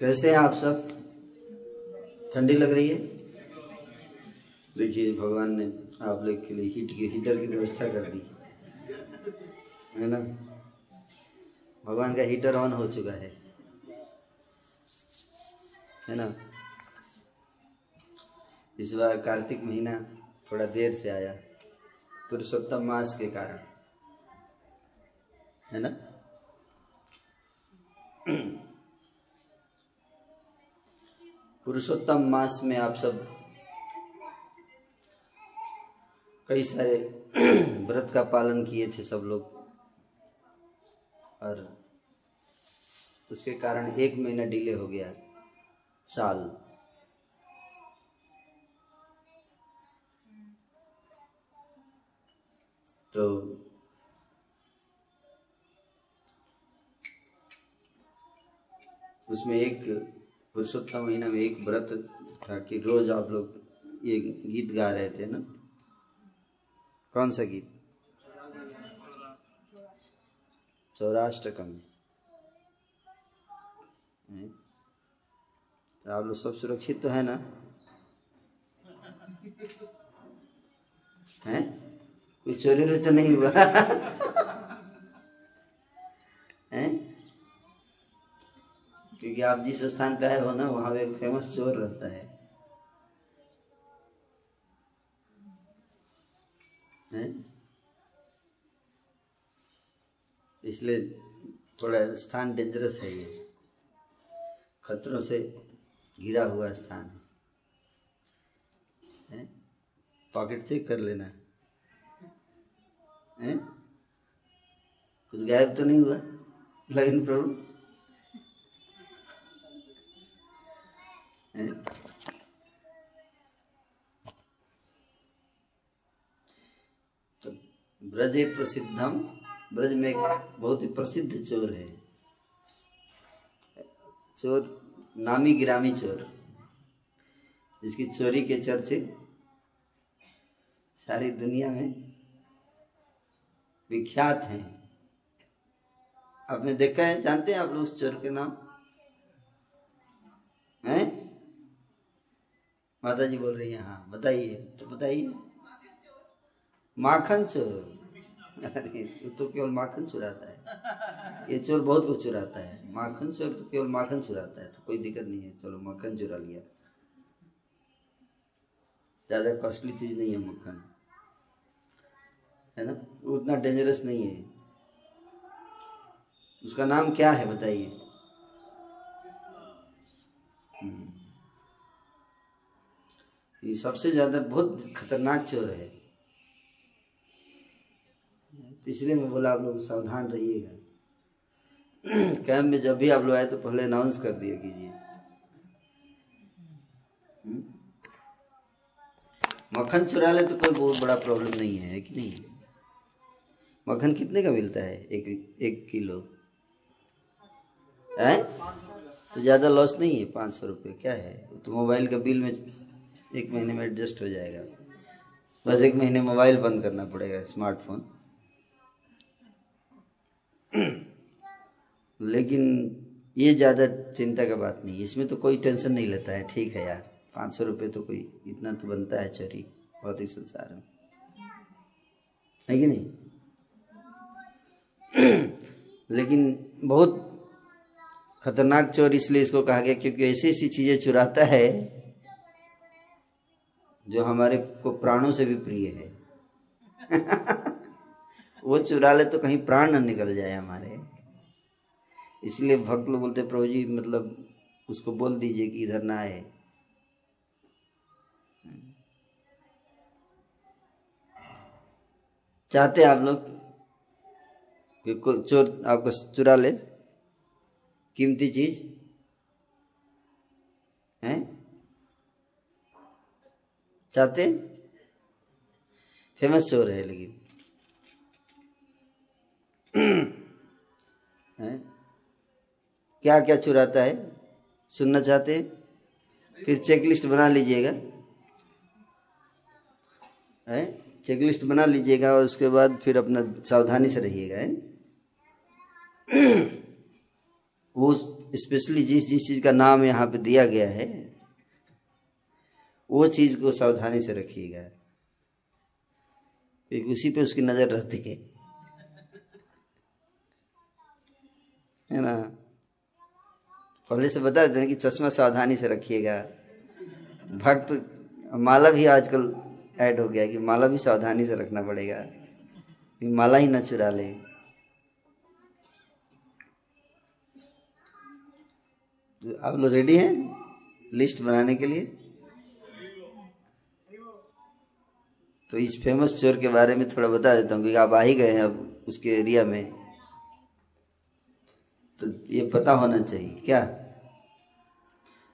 कैसे हैं आप सब? ठंडी लग रही है? देखिए, भगवान ने आप लोग के लिए हीट की हीटर की व्यवस्था कर दी। है ना? भगवान का हीटर ऑन हो चुका है। है ना? इस बार कार्तिक महीना थोड़ा देर से आया, पुरुषोत्तम मास के कारण। है ना? पुरुषोत्तम मास में आप सब कई सारे व्रत का पालन किए थे सब लोग। और उसके कारण एक महीना डिले हो गया साल। तो उसमें एक पुरुषोत्तम महीना में एक व्रत था कि रोज आप लोग ये गीत गा रहे थे ना। कौन सा गीत? सौराष्ट्रकम तो आप लोग सब सुरक्षित तो है ना? हैं? कोई चोरी तो नहीं हुआ? क्योंकि आप जिस स्थान पे आए हो ना, वहाँ एक फ़ेमस चोर रहता है। हैं? इसलिए थोड़ा स्थान डेंजरस है ये। खतरों से घिरा हुआ स्थान। है? पॉकेट चेक कर लेना। है? कुछ गायब तो नहीं हुआ? लगन प्रभु तो ब्रजे प्रसिद्धम, ब्रज में एक बहुत ही प्रसिद्ध चोर है। चोर, नामी गिरामी चोर। जिसकी चोरी के चर्चे सारी दुनिया में विख्यात हैं। आपने देखा है, जानते हैं आप लोग उस चोर के नाम? हैं? माता जी बोल रही है हाँ बताइए तो बताइए। माखन चोर। अरे तो, तो केवल माखन चुराता है। ये चोर बहुत कुछ चुराता है। माखन चोर तो केवल माखन चुराता है तो कोई दिक्कत नहीं है। चलो मक्खन चुरा लिया। ज़्यादा कॉस्टली चीज़ नहीं है मक्खन है ना? उतना डेंजरस नहीं है। उसका नाम क्या है बताइए। ये सबसे ज़्यादा बहुत खतरनाक चोर है। तो इसलिए मैं बोला आप लोग सावधान रहिएगा। कैंप में जब भी आप लोग आए तो पहले अनाउंस कर दिया कीजिए। मक्खन चुरा ले तो कोई बहुत बड़ा प्रॉब्लम नहीं है कि नहीं? मक्खन कितने का मिलता है एक एक किलो? है? तो ज़्यादा लॉस नहीं है, पाँच सौ रुपये, क्या है? तो मोबाइल का बिल में एक महीने में एडजस्ट हो जाएगा। बस एक महीने मोबाइल बंद करना पड़ेगा स्मार्टफ़ोन लेकिन ये ज़्यादा चिंता का बात नहीं, इसमें तो कोई टेंशन नहीं लेता है। ठीक है यार, पाँच सौ रुपये तो कोई इतना तो बनता है, चोरी बहुत ही संसार में। है कि नहीं? लेकिन बहुत खतरनाक चोर इसलिए इसको कहा गया क्योंकि ऐसी ऐसी चीज़ें चुराता है जो हमारे को प्राणों से भी प्रिय है। वो चुरा ले तो कहीं प्राण न निकल जाए हमारे। इसलिए भक्त लोग बोलते प्रभु जी मतलब उसको बोल दीजिए कि इधर ना आए। चाहते आप लोग कि चोर आपको चुरा ले? कीमती चीज़? है? चाहते फ़ेमस चोर है लेकिन। क्या क्या चुराता है? सुनना चाहते हैं? फिर चेक लिस्ट बना लीजिएगा। चेक लिस्ट बना लीजिएगा और उसके बाद फिर अपना सावधानी से रहिएगा। है? वो स्पेशली जिस जिस चीज़ का नाम यहाँ पे दिया गया है वो चीज़ को सावधानी से रखिएगा। क्योंकि उसी पे उसकी नज़र रहती है। है ना? पहले से बता देते कि चश्मा सावधानी से रखिएगा। भक्त माला भी आजकल ऐड हो गया कि माला भी सावधानी से रखना पड़ेगा। कि माला ही न चुरा ले। तो आप लोग रेडी हैं? लिस्ट बनाने के लिए? तो इस फ़ेमस चोर के बारे में थोड़ा बता देता हूँ, क्योंकि आप आ ही गए हैं अब उसके एरिया में। तो ये पता होना चाहिए, क्या?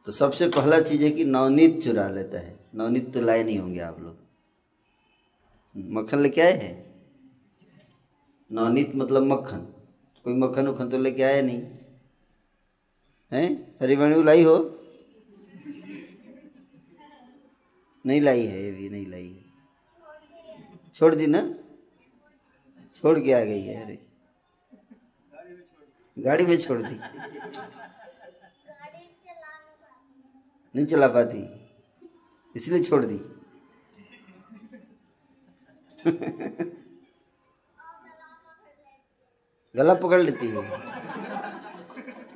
तो सबसे पहला चीज़ है कि नवनीत चुरा लेता है। नवनीत तो लाए नहीं होंगे आप लोग। मक्खन लेके आए हैं? नवनीत मतलब मक्खन। कोई मक्खन उखन तो लेके आया नहीं। है? हरिवाणी लाई हो? नहीं लाई है, ये भी नहीं लाई है। छोड़ दी ना? छोड़ के आ गई है, अरे। गाड़ी में छोड़ दी। नहीं चला पाती। इसलिए छोड़ दी। गला पकड़ लेती है।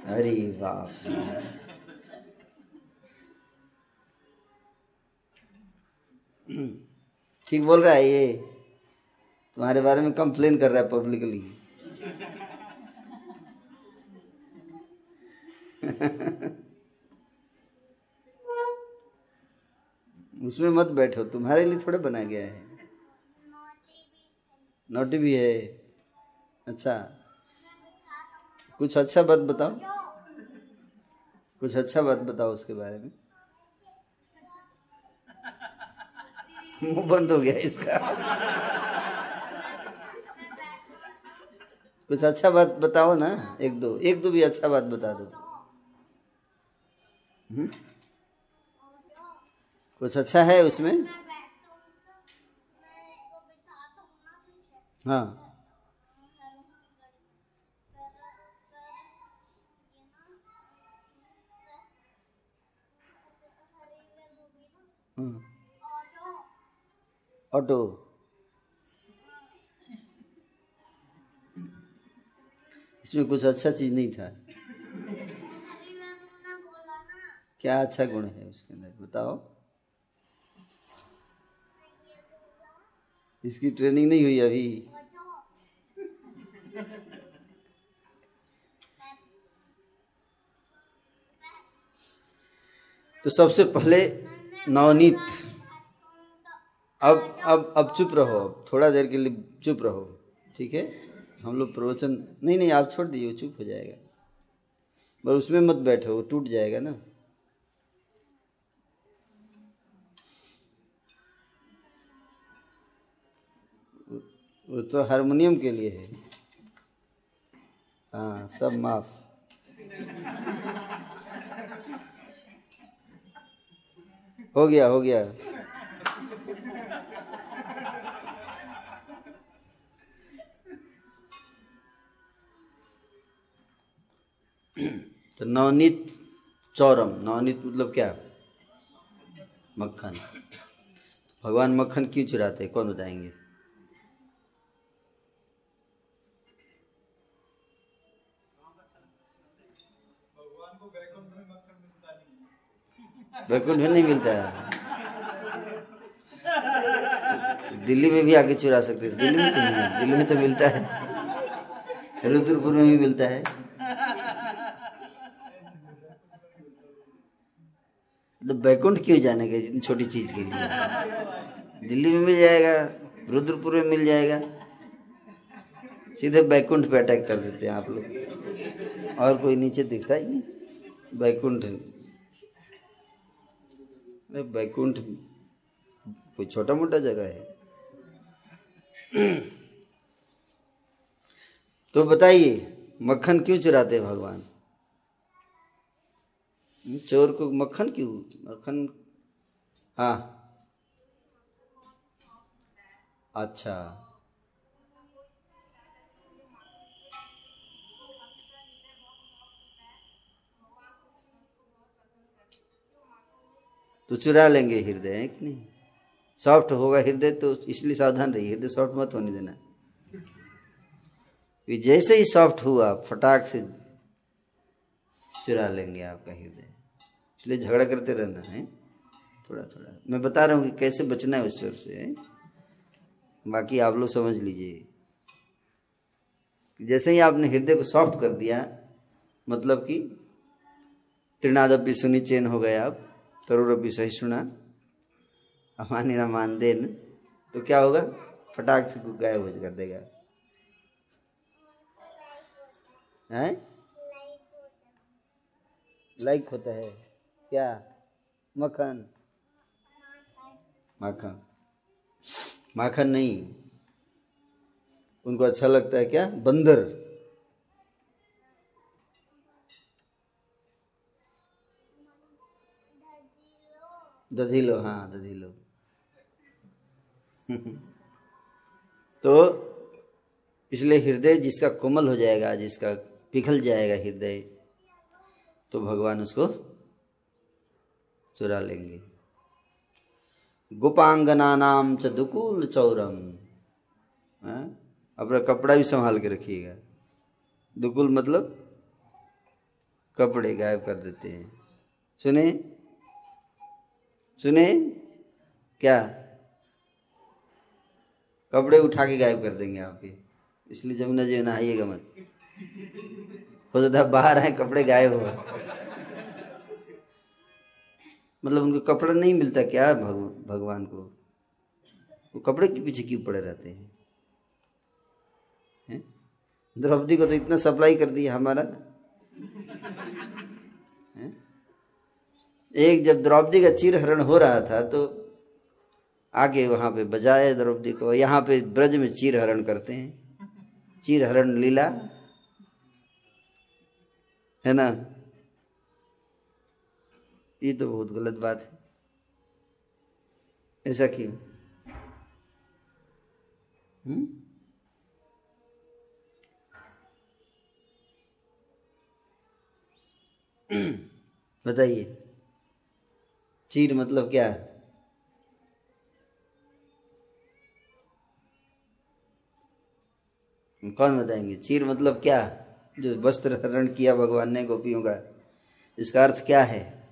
अरे बाप ठीक बोल रहा है ये? तुम्हारे बारे में कंप्लेन कर रहा है पब्लिकली उसमें मत बैठो, तुम्हारे लिए थोड़ा बना गया है। नोटी भी है। अच्छा। कुछ अच्छा बात बताओ। कुछ अच्छा बात बताओ उसके बारे में। मुँह बंद हो गया इसका। कुछ अच्छा बात बताओ ना एक दो एक दो भी अच्छा बात बता दो हम्म? कुछ अच्छा है उसमें हाँ हम्म। ऑटो इसमें कुछ अच्छा चीज़ नहीं था। क्या अच्छा गुण है उसके अंदर, बताओ। इसकी ट्रेनिंग नहीं हुई अभी। तो सबसे पहले नवनीत, अब अब अब चुप रहो, अब थोड़ा देर के लिए चुप रहो, ठीक है? हम लोग प्रवचन, नहीं नहीं, आप छोड़ दीजिए चुप हो जाएगा। पर उसमें मत बैठो, वो टूट जाएगा ना। वो तो हारमोनियम के लिए है। हाँ सब माफ़। हो गया हो गया। तो नवनीत चौरम, नवनीत मतलब क्या? मक्खन। भगवान मक्खन क्यों चुराते? कौन बताएँगे? वैकुंठ नहीं मिलता है। तो दिल्ली में भी आके चुरा सकते दिल्ली में नहीं दिल्ली में तो मिलता है। रुद्रपुर में भी मिलता है। तो बैकुंठ क्यों जाने का इतनी छोटी चीज़ के लिए? दिल्ली में मिल जाएगा, रुद्रपुर में मिल जाएगा। सीधे बैकुंठ पे अटैक कर देते हैं आप लोग। और कोई नीचे दिखता ही नहीं। बैकुंठ। अरे बैकुंठ कोई छोटा मोटा जगह है। तो बताइए, मक्खन क्यों चुराते भगवान? चोर को मक्खन क्यों मक्खन हाँ। अच्छा। तो चुरा लेंगे हृदय, है कि नहीं? सॉफ्ट होगा हृदय तो इसलिए सावधान रही हृदय सॉफ्ट मत होने देना। जैसे ही सॉफ्ट हुआ, फटाक से चुरा लेंगे आपका हृदय। इसलिए झगड़ा करते रहना है। थोड़ा थोड़ा। मैं बता रहा हूँ कि कैसे बचना है उस चोर से बाकी आप लोग समझ लीजिए। जैसे ही आपने हृदय को सॉफ्ट कर दिया मतलब कि त्रिनादपि सुनी चेन हो गया आप तरुरपि सही सुना अमानी ना मान देन तो क्या होगा? फटाक से गायब हो कर देगा। है? लाइक होता है। क्या? मक्खन। माखन। माखन नहीं। उनको अच्छा लगता है क्या? बंदर। दधीलो हाँ दधीलो। तो इसलिए हृदय जिसका कोमल हो जाएगा, जिसका पिघल जाएगा हृदय तो भगवान उसको चुरा लेंगे। गोपांगना नाम च दुकुल चौरम। हाँ? अपना कपड़ा भी संभाल के रखिएगा। दुकुल मतलब कपड़े गायब कर देते हैं। सुने? सुने? क्या? कपड़े उठा के गायब कर देंगे आपके इसलिए जमुना जी, नहाइएगा मत। है बाहर आए, कपड़े गायब हो। मतलब उनको कपड़ा नहीं मिलता क्या भग, भगवान को? वो कपड़े के पीछे क्यों पड़े रहते हैं? है? द्रौपदी को तो इतना सप्लाई कर दिया हमारा। है? एक जब द्रौपदी का चीर हरण हो रहा था तो आगे वहाँ पे बजाए द्रौपदी को यहाँ पे ब्रज में चीर हरण करते हैं। चीर हरण लीला। है ना? ये तो बहुत गलत बात है। ऐसा क्यों? हम्म? बताइए। चीर मतलब क्या? है कौन बताएँगे? चीर मतलब क्या? जो वस्त्र हरण किया भगवान ने गोपियों का। इसका अर्थ क्या है?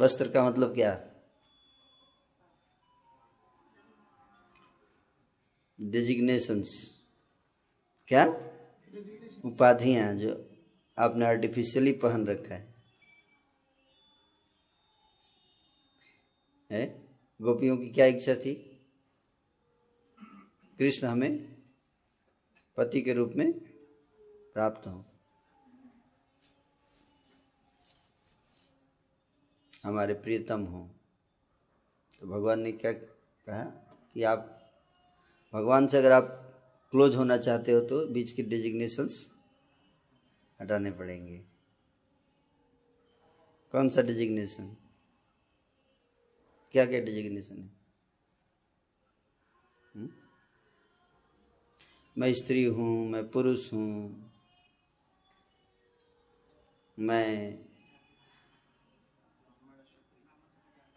वस्त्र का मतलब क्या? डिजिग्नेशंस क्या? उपाधियाँ जो आपने आर्टिफिशियली पहन रखा है। है? गोपियों की क्या इच्छा थी? कृष्ण हमें पति के रूप में प्राप्त हो। हमारे प्रियतम हो तो भगवान ने क्या कहा कि आप, भगवान से अगर आप क्लोज होना चाहते हो तो बीच की डिजिग्नेशंस हटाने पड़ेंगे कौन सा डिजिग्नेशन क्या क्या डिजिग्नेशन है? हम्म? मैं स्त्री हूँ, मैं पुरुष हूँ, मैं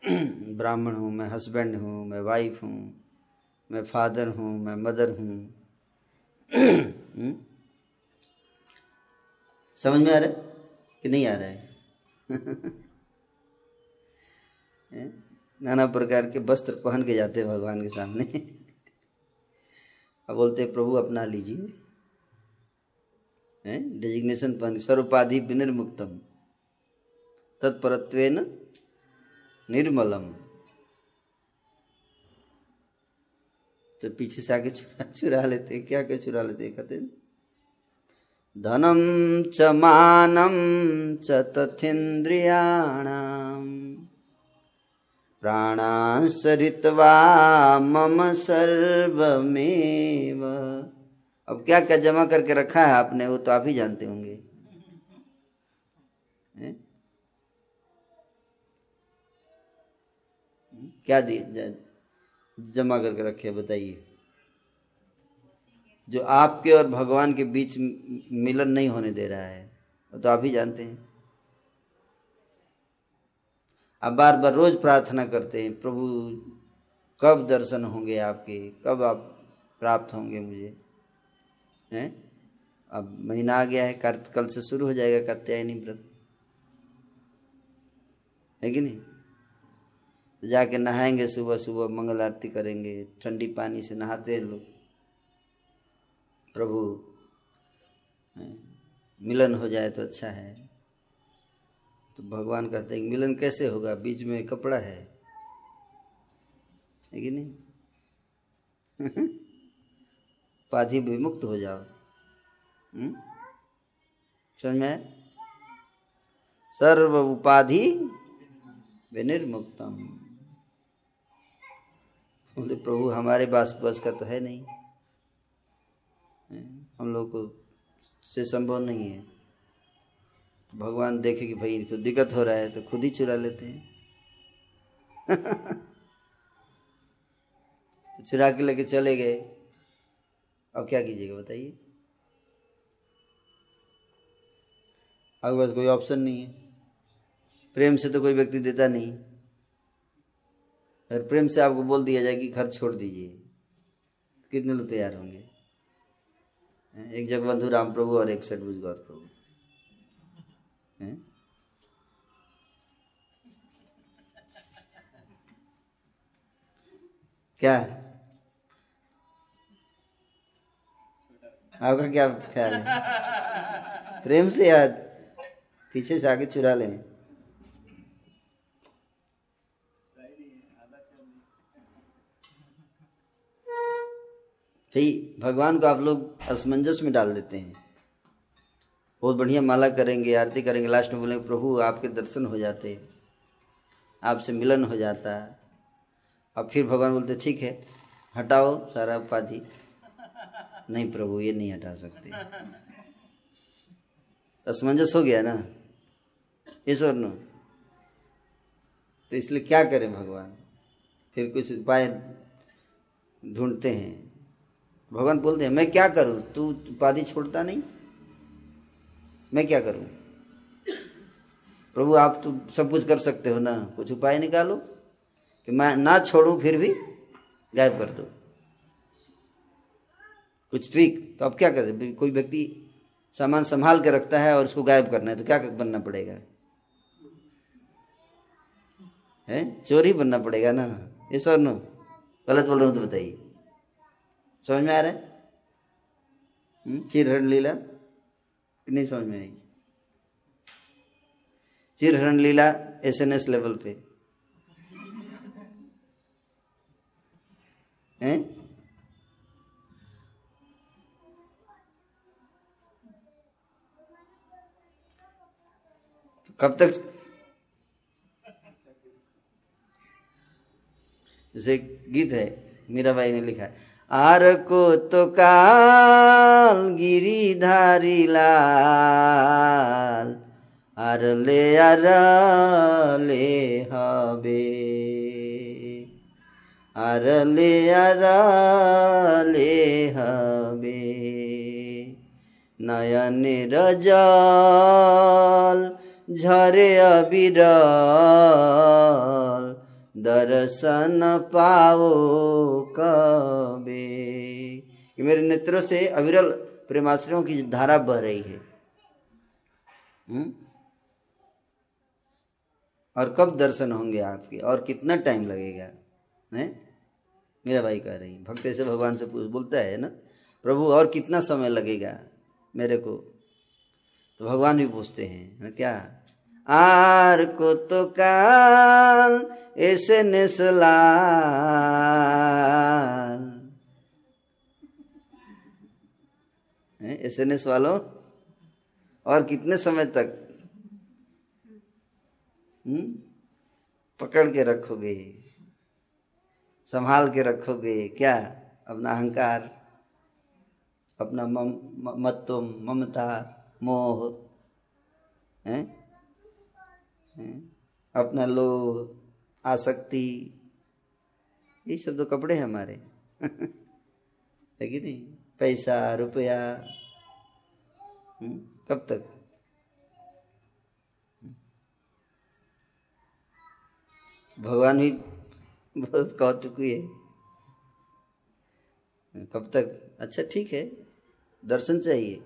ब्राह्मण हूँ, मैं हस्बैंड हूँ, मैं वाइफ हूँ, मैं फादर हूँ, मैं मदर हूँ। हम्म? समझ में आ रहा है कि नहीं आ रहा है? नाना प्रकार के वस्त्र पहन के जाते हैं भगवान के सामने। अब बोलते प्रभु, अपना लीजिए। डेजिग्नेशन पहन सर्वपाधि विनिर्मुक्तम। तत्परत्व निर्मलम। तो पीछे से आगे चुरा चुरा लेते, क्या क्या चुरा लेते कहते धनम च मानम च तथेन्द्रियाणाम। प्राणांसरित्वा मम सर्वमेव। अब क्या क्या जमा करके रखा है आपने, वो तो आप ही जानते होंगे। क्या जमा करके रखे बताइए। जो आपके और भगवान के बीच मिलन नहीं होने दे रहा है, वो तो आप ही जानते हैं। आप बार बार रोज प्रार्थना करते हैं, प्रभु, कब दर्शन होंगे आपके, कब आप प्राप्त होंगे मुझे? हैं? अब महीना आ गया है कल से शुरू हो जाएगा कात्यायनी व्रत। है कि नहीं? तो जाके नहाएँगे, सुबह सुबह मंगल आरती करेंगे, ठंडी पानी से नहाते हैं लोग। प्रभु मिलन हो जाए तो अच्छा है। तो भगवान कहते हैं, मिलन कैसे होगा? बीच में कपड़ा है। है कि नहीं? पाधी विमुक्त हो जाओ। हम्म? समझ में सर्व उपाधि विनिर्मुक्तम। बोले प्रभु, हमारे पास बस का तो है नहीं। हम लोग को से संभव नहीं है। भगवान देखे कि भाई, इनको दिक्कत हो रहा है तो खुद ही चुरा लेते हैं। तो चुरा के लेके चले गए। अब क्या कीजिएगा, बताइए। आपके पास कोई ऑप्शन नहीं है। प्रेम से तो कोई व्यक्ति देता नहीं। अगर प्रेम से आपको बोल दिया जाए कि घर छोड़ दीजिए, कितने लोग तैयार होंगे? एक जगबंधु, राम प्रभु और एक सटभुज गौर प्रभु। क्या? आपका क्या ख्याल है? प्रेम से याद पीछे से आगे चुरा लें? भाई, भगवान को आप लोग असमंजस में डाल देते हैं। बहुत बढ़िया माला करेंगे, आरती करेंगे, लास्ट में बोलेंगे, प्रभु, आपके दर्शन हो जाते, आपसे मिलन हो जाता। अब फिर भगवान बोलते, ठीक है, हटाओ सारा उपाधि। नहीं प्रभु, ये नहीं हटा सकते। असमंजस हो गया ना? ईश्वर नो। तो इसलिए क्या करें भगवान? फिर कुछ उपाय ढूंढते हैं। भगवान बोलते हैं, मैं क्या करूँ? तू उपाधि छोड़ता नहीं? मैं क्या करूँ? प्रभु, आप तो सब कुछ कर सकते हो ना? कुछ उपाय निकालो कि मैं ना छोड़ू, फिर भी गायब कर दो। कुछ ट्रिक तो आप क्या करें कोई व्यक्ति सामान संभाल के रखता है और उसको गायब करना है तो क्या बनना पड़ेगा? है? चोरी बनना पड़ेगा ना? ये सर नो। गलत बोल रहा हूँ तो बताइए। समझ में आ रहा है? हम्म, चिरहरण लीला नहीं समझ में आई चिरहरण लीला एस एन एस लेवल पे। हैं? तो कब तक जैसे गीत है मीरा भाई ने लिखा है। আর কত কাল গিরিধারি লাল, আর লে আর লে হবে। আর লে আর লে হবে। নয়নে রজল ঝরে অবিরল दर्शन पाओ कबे। ये मेरे नेत्रों से अविरल प्रेमाश्रयों की धारा बह रही है। हुँ? और कब दर्शन होंगे आपके? और कितना टाइम लगेगा? है? मेरा भाई कह रही भक्त ऐसे भगवान से पूछ, बोलता है ना, प्रभु, और कितना समय लगेगा मेरे को? तो भगवान भी पूछते हैं, क्या? আর কতকাল এসে नेसलाल एस एन एस वालों और कितने समय तक हुँ? पकड़ के रखोगे संभाल के रखोगे क्या अपना अहंकार अपना मम मत्व ममता मोह है अपना लो, आसक्ति, ये सब तो कपड़े हैं हमारे। है कि नहीं? पैसा, रुपया हम्म, कब तक? भगवान भी बहुत कौतुकी है। कब तक? अच्छा ठीक है। दर्शन चाहिए।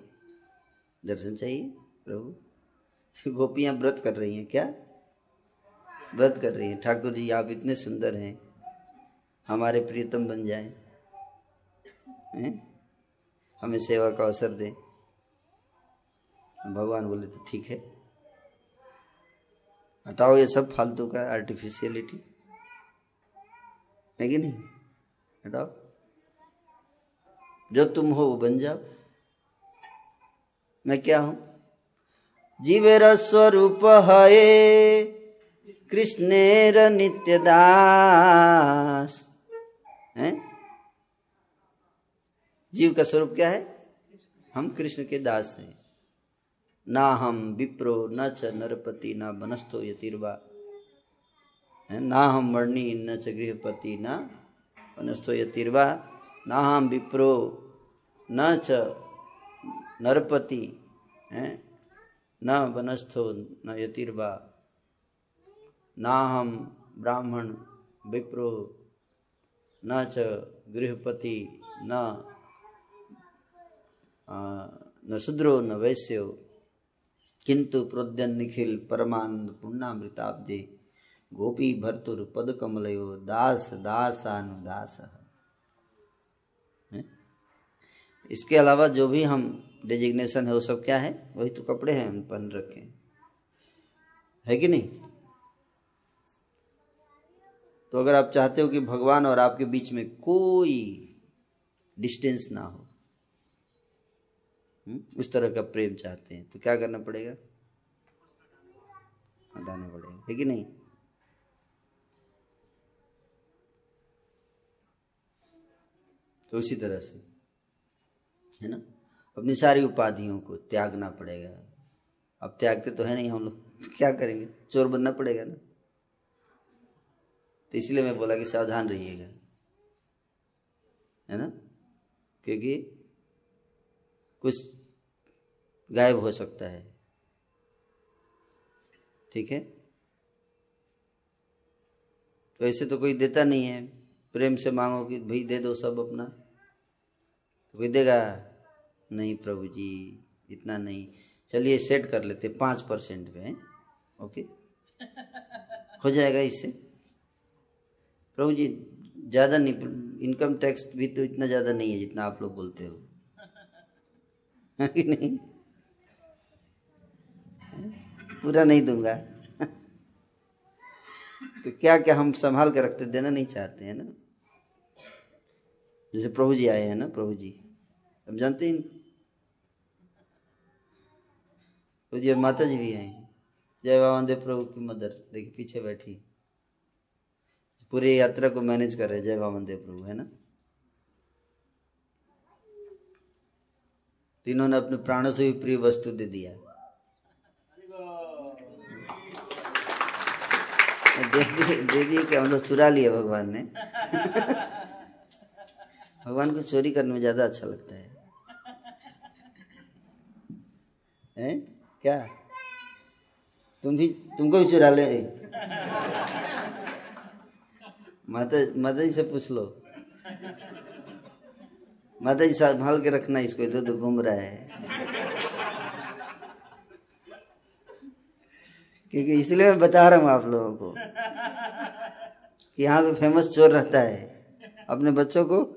दर्शन चाहिए, प्रभु। गोपियाँ व्रत कर रही हैं क्या? व्रत कर रही हैं। ठाकुर जी, आप इतने सुंदर हैं। हमारे प्रियतम बन जाएँ। हैं? हमें सेवा का अवसर दें। भगवान बोले तो ठीक है। हटाओ ये सब फालतू का आर्टिफिशियलिटी है कि नहीं? हटाओ। जो तुम हो वो बन जाओ। मैं क्या हूँ? जीवेर स्वरूप है कृष्णेर नित्य दास है? जीव का स्वरूप क्या है? हम कृष्ण के दास हैं। ना हम विप्रो, न च नरपति, न बनस्तो यतिर्वा। ना हम मणि, न च गृहपति, न वनस्थो यतिर्वा। ना हम विप्रो, न च नरपति। हैं? न वनस्थो न यतिर्वा ना हम ब्राह्मण विप्रो, न च गृहपति, न न शूद्रो, न वैश्यो। किंतु प्रोद्यन निखिल परमानंद पुण्णामृताब्दे गोपी भर्तुर पद कमलयो दास दासानुदास। इसके अलावा जो भी हम डेजिग्नेशन है, वो सब क्या है? वही तो कपड़े हैं, हम पहन रखे है। कि नहीं? तो अगर आप चाहते हो कि भगवान और आपके बीच में कोई डिस्टेंस ना हो हम्म? उस तरह का प्रेम चाहते हैं तो क्या करना पड़ेगा? हटाना पड़ेगा। है कि नहीं? तो उसी तरह से, है ना? अपनी सारी उपाधियों को त्यागना पड़ेगा। अब त्यागते तो है नहीं हम लोग। क्या करेंगे? चोर बनना पड़ेगा ना। तो इसलिए मैं बोला कि सावधान रहिएगा। है ना? क्योंकि कुछ गायब हो सकता है। ठीक है? तो ऐसे तो कोई देता नहीं है। प्रेम से मांगो कि भाई दे दो सब अपना। तो कोई देगा। नहीं प्रभु जी इतना नहीं। चलिए सेट कर लेते पाँच परसेंट पे ओके हो जाएगा इससे। प्रभु जी ज़्यादा नहीं इनकम टैक्स भी तो इतना ज़्यादा नहीं है जितना आप लोग बोलते हो। नहीं? पूरा नहीं दूँगा। तो क्या क्या हम संभाल के रखते देना नहीं चाहते हैं ना? जैसे प्रभु जी आए हैं ना प्रभु जी। अब जानते हैं प्रभु जी माता जी भी आई जय बाबा देव प्रभु की मदर देखिए पीछे बैठी। पूरी यात्रा को मैनेज कर रहे जय बाबा देव प्रभु, है ना? तीनों ने अपने प्राणों से भी प्रिय वस्तु दे दिया। दे दिए क्या मतलब चुरा लिया भगवान ने। भगवान को चोरी करने में ज़्यादा अच्छा लगता है। हैं? क्या? तुम भी, तुमको भी चुरा ले माता माता जी से पूछ लो। माता जी संभाल के रखना इसको, इधर उधर घूम रहा है। क्योंकि इसलिए मैं बता रहा हूँ आप लोगों को कि यहाँ पे फ़ेमस चोर रहता है। अपने बच्चों को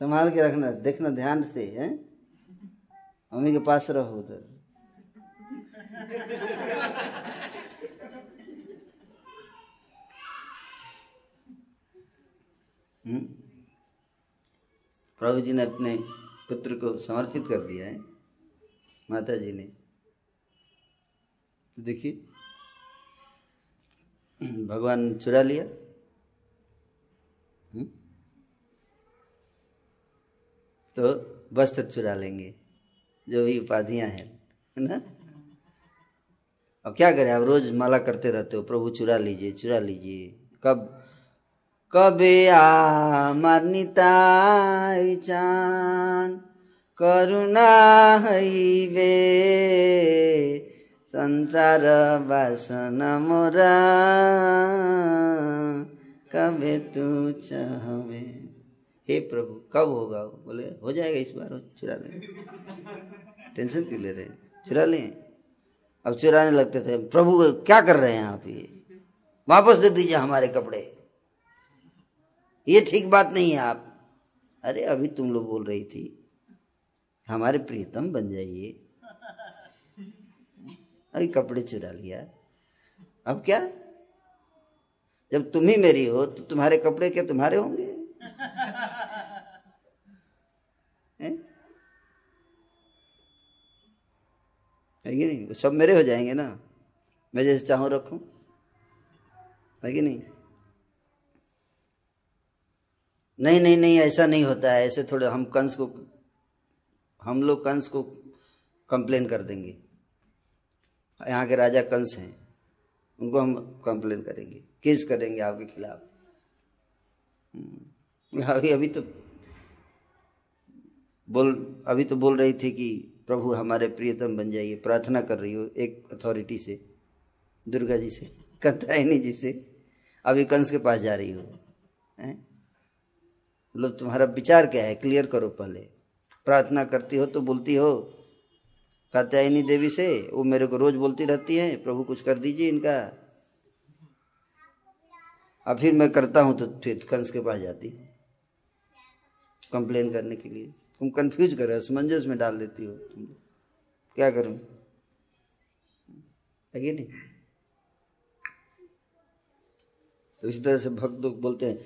संभाल के रखना, देखना ध्यान से, है? मम्मी के पास रहो उधर। हम्म। प्रभु जी ने अपने पुत्र को समर्पित कर दिया है माता जी ने देखिए, भगवान चुरा लिया। तो वस्त्र चुरा लेंगे, जो भी उपाधियाँ हैं ना? अब क्या करें, आप रोज माला करते रहते हो, प्रभु चुरा लीजिए चुरा लीजिए। कब? कबे आ करुणा है वे, संसार बासना मोरा कबे तू चाहे हे प्रभु, कब होगा? बोले, हो जाएगा इस बार, चुरा लें। टेंशन क्यों ले रहे हैं? चुरा लें। अब चुराने लगते थे, प्रभु, क्या कर रहे हैं आप ये? वापस दे दीजिए हमारे कपड़े। ये ठीक बात नहीं है आप। अरे, अभी तुम लोग बोल रही थी, हमारे प्रियतम बन जाइए। अभी कपड़े चुरा लिया। अब क्या? जब तुम ही मेरी हो तो तुम्हारे कपड़े क्या तुम्हारे होंगे? है? कि नहीं? सब मेरे हो जाएँगे ना। मैं जैसे चाहूँ रखूँ। है कि नहीं? नहीं नहीं नहीं, ऐसा नहीं होता है। ऐसे थोड़े हम कंस को, हम लोग कंस को कंप्लेन कर देंगे। यहाँ के राजा कंस हैं। उनको हम कंप्लेन करेंगे। केस करेंगे आपके खिलाफ। अभी अभी तो बोल, अभी तो बोल रही थी कि प्रभु हमारे प्रियतम बन जाइए, प्रार्थना कर रही हो एक अथॉरिटी से, दुर्गा जी से कत्यायनी जी से, अभी कंस के पास जा रही हो मतलब तुम्हारा विचार क्या है? क्लियर करो पहले। प्रार्थना करती हो तो बोलती हो। कात्यायनी देवी से, वो मेरे को रोज बोलती रहती है, प्रभु कुछ कर दीजिए इनका। अब फिर मैं करता हूँ तो फिर कंस के पास जाती हूँ। कंप्लेन करने के लिए। तुम कंफ्यूज कर रहे हो असमंजस में डाल देती हो तुम। क्या करूँ? है नहीं? तो इसी तरह से भक्त लोग बोलते हैं,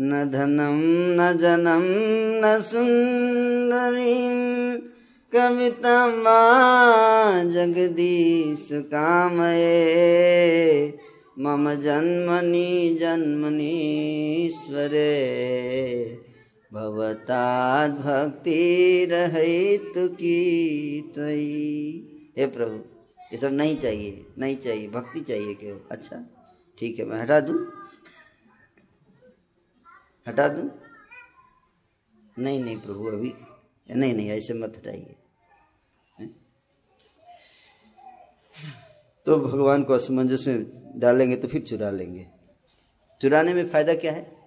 न धनम, न जनम, न सुंदरी कविता जगदीश कामये। मम जन्मनि जन्मनीश्वरे भक्ति की हे प्रभु, ये सब नहीं चाहिए नहीं चाहिए, भक्ति चाहिए क्यों? अच्छा ठीक है, मैं हटा दूँ? हटा दूँ? नहीं नहीं प्रभु, अभी, नहीं नहीं, ऐसे मत हटाइए। तो भगवान को असमंजस में डालेंगे तो फिर चुरा लेंगे। चुराने में फ़ायदा क्या है?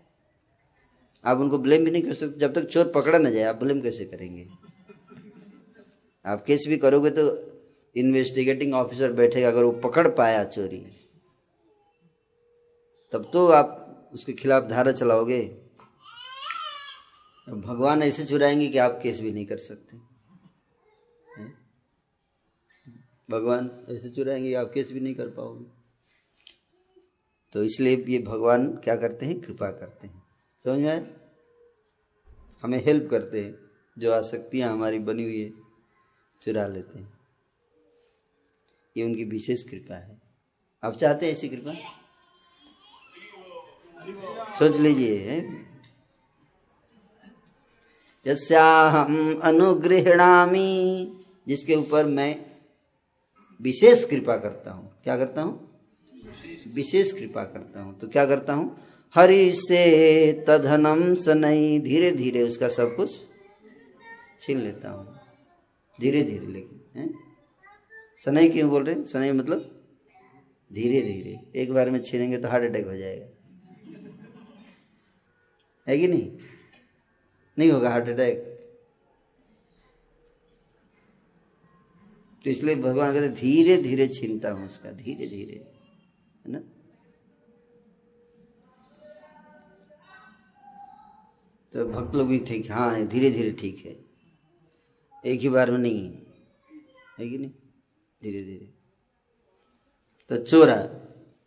आप उनको ब्लेम भी नहीं कर सकते। जब तक चोर पकड़ा ना जाए, आप ब्लेम कैसे करेंगे? आप केस भी करोगे तो इन्वेस्टिगेटिंग ऑफिसर बैठेगा, अगर वो पकड़ पाया चोरी, तब तो आप उसके खिलाफ धारा चलाओगे। भगवान ऐसे चुराएँगे कि आप केस भी नहीं कर सकते। भगवान ऐसे चुराएँगे आप केस भी नहीं कर पाओगे। तो इसलिए ये भगवान क्या करते हैं? कृपा करते हैं। समझ में हमें हेल्प करते हैं, जो आसक्तियाँ हमारी बनी हुई है, चुरा लेते हैं। ये उनकी विशेष कृपा है। आप चाहते हैं ऐसी कृपा? सोच लीजिए। हम अनुगृहणामी, जिसके ऊपर मैं विशेष कृपा करता हूँ। क्या करता हूँ? विशेष कृपा करता हूँ। तो क्या करता हूँ? हरि से तधनम सनई धीरे धीरे उसका सब कुछ छीन लेता हूँ। धीरे धीरे लेकिन सनई क्यों बोल रहे? सनई मतलब धीरे धीरे। एक बार में छीनेंगे तो हार्ट अटैक हो जाएगा। है कि नहीं? नहीं होगा हार्ट अटैक। तो इसलिए भगवान कहते धीरे धीरे छीनता हूँ उसका, धीरे धीरे। है ना? तो भक्त लोग भी ठीक हाँ। है धीरे धीरे ठीक है। एक ही बार में नहीं है। कि नहीं? धीरे धीरे। तो चोरा,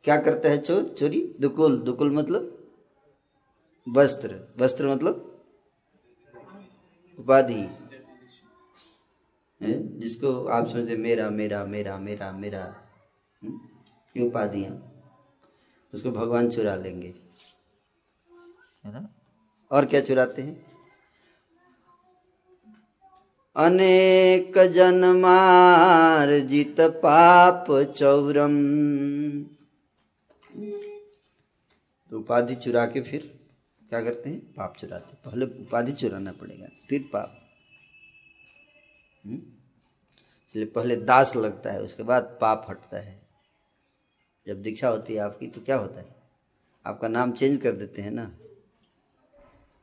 क्या करता है चोर? चोरी? दुकुल। दुकुल मतलब? वस्त्र। वस्त्र मतलब? उपाधि। जिसको आप समझते मेरा मेरा मेरा मेरा मेरा। हम्म? ये उपाधियाँ। उसको भगवान चुरा लेंगे। है ना? और क्या चुराते हैं? अनेक जन्मार जित पाप चौरम। तो उपाधि चुरा के फिर क्या करते हैं? पाप चुराते हैं। पहले उपाधि चुराना पड़ेगा, फिर पाप। हम्म? इसलिए पहले दास लगता है, उसके बाद पाप हटता है। जब दीक्षा होती है आपकी तो क्या होता है? आपका नाम चेंज कर देते हैं ना।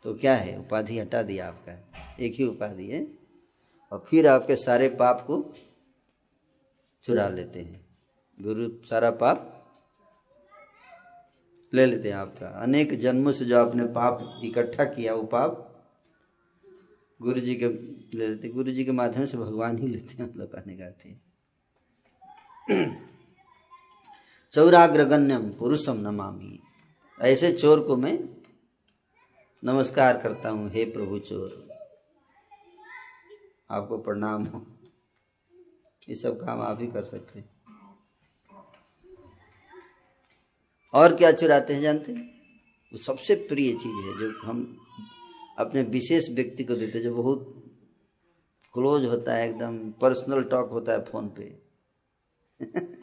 तो क्या है? उपाधि हटा दिया आपका। एक ही उपाधि है। और फिर आपके सारे पाप को चुरा लेते हैं। गुरु सारा पाप ले लेते हैं आपका। अनेक जन्मों से जो आपने पाप इकट्ठा किया, वो पाप गुरु जी के ले लेते गुरु जी के माध्यम से भगवान ही लेते हैं। कहने का थे चौराग्रगण्यम पुरुषम नमामि। ऐसे चोर को मैं नमस्कार करता हूँ, हे प्रभु चोर। आपको प्रणाम हो। ये सब काम आप ही कर सकते हैं। और क्या चुराते हैं जानते हैं? वो सबसे प्रिय चीज़ है, जो हम अपने विशेष व्यक्ति को देते जो बहुत क्लोज होता है, एकदम पर्सनल टॉक होता है फ़ोन पे।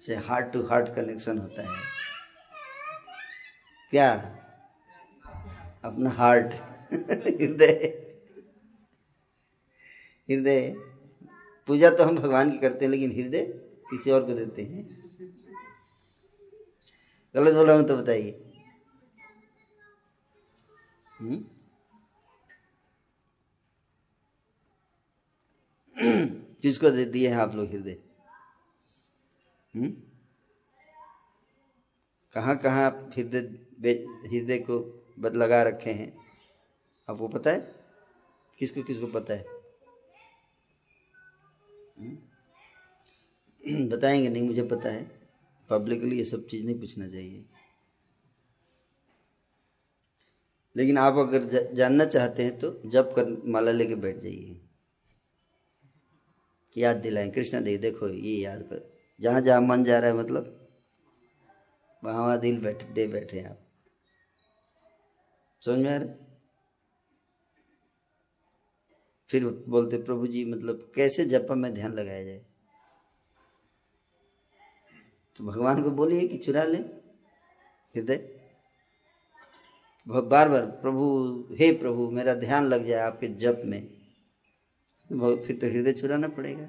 से हार्ट टू हार्ट कनेक्शन होता है। क्या? अपना हार्ट हृदय. हृदय. पूजा तो हम भगवान की करते हैं, लेकिन हृदय किसी और को देते हैं। गलत बोल रहा हूँ तो बताइए। हम्म? किसको दे दिए हैं आप लोग हृदय? हम्म? कहाँ कहाँ आप हृदय हृदय को बद लगा रखे हैं। आपको पता है? किसको किसको पता है? हम्म? बताएँगे, नहीं मुझे पता है। पब्लिकली ये सब चीज़ नहीं पूछना चाहिए। लेकिन आप अगर जानना चाहते हैं तो जब कर माला लेके बैठ जाइए। याद दिलाएँ, कृष्णा देव देखो ये याद कर। जहाँ जहाँ मन जा रहा है मतलब वहाँ वहाँ दिल बैठ, दे बैठे आप। समझ में आ रहे फिर बोलते, प्रभु जी मतलब कैसे जपा में ध्यान लगाया जाए? तो भगवान को बोलिए कि चुरा ले हृदय। बार बार प्रभु, हे प्रभु, मेरा ध्यान लग जाए आपके जप में। फिर तो हृदय चुराना पड़ेगा।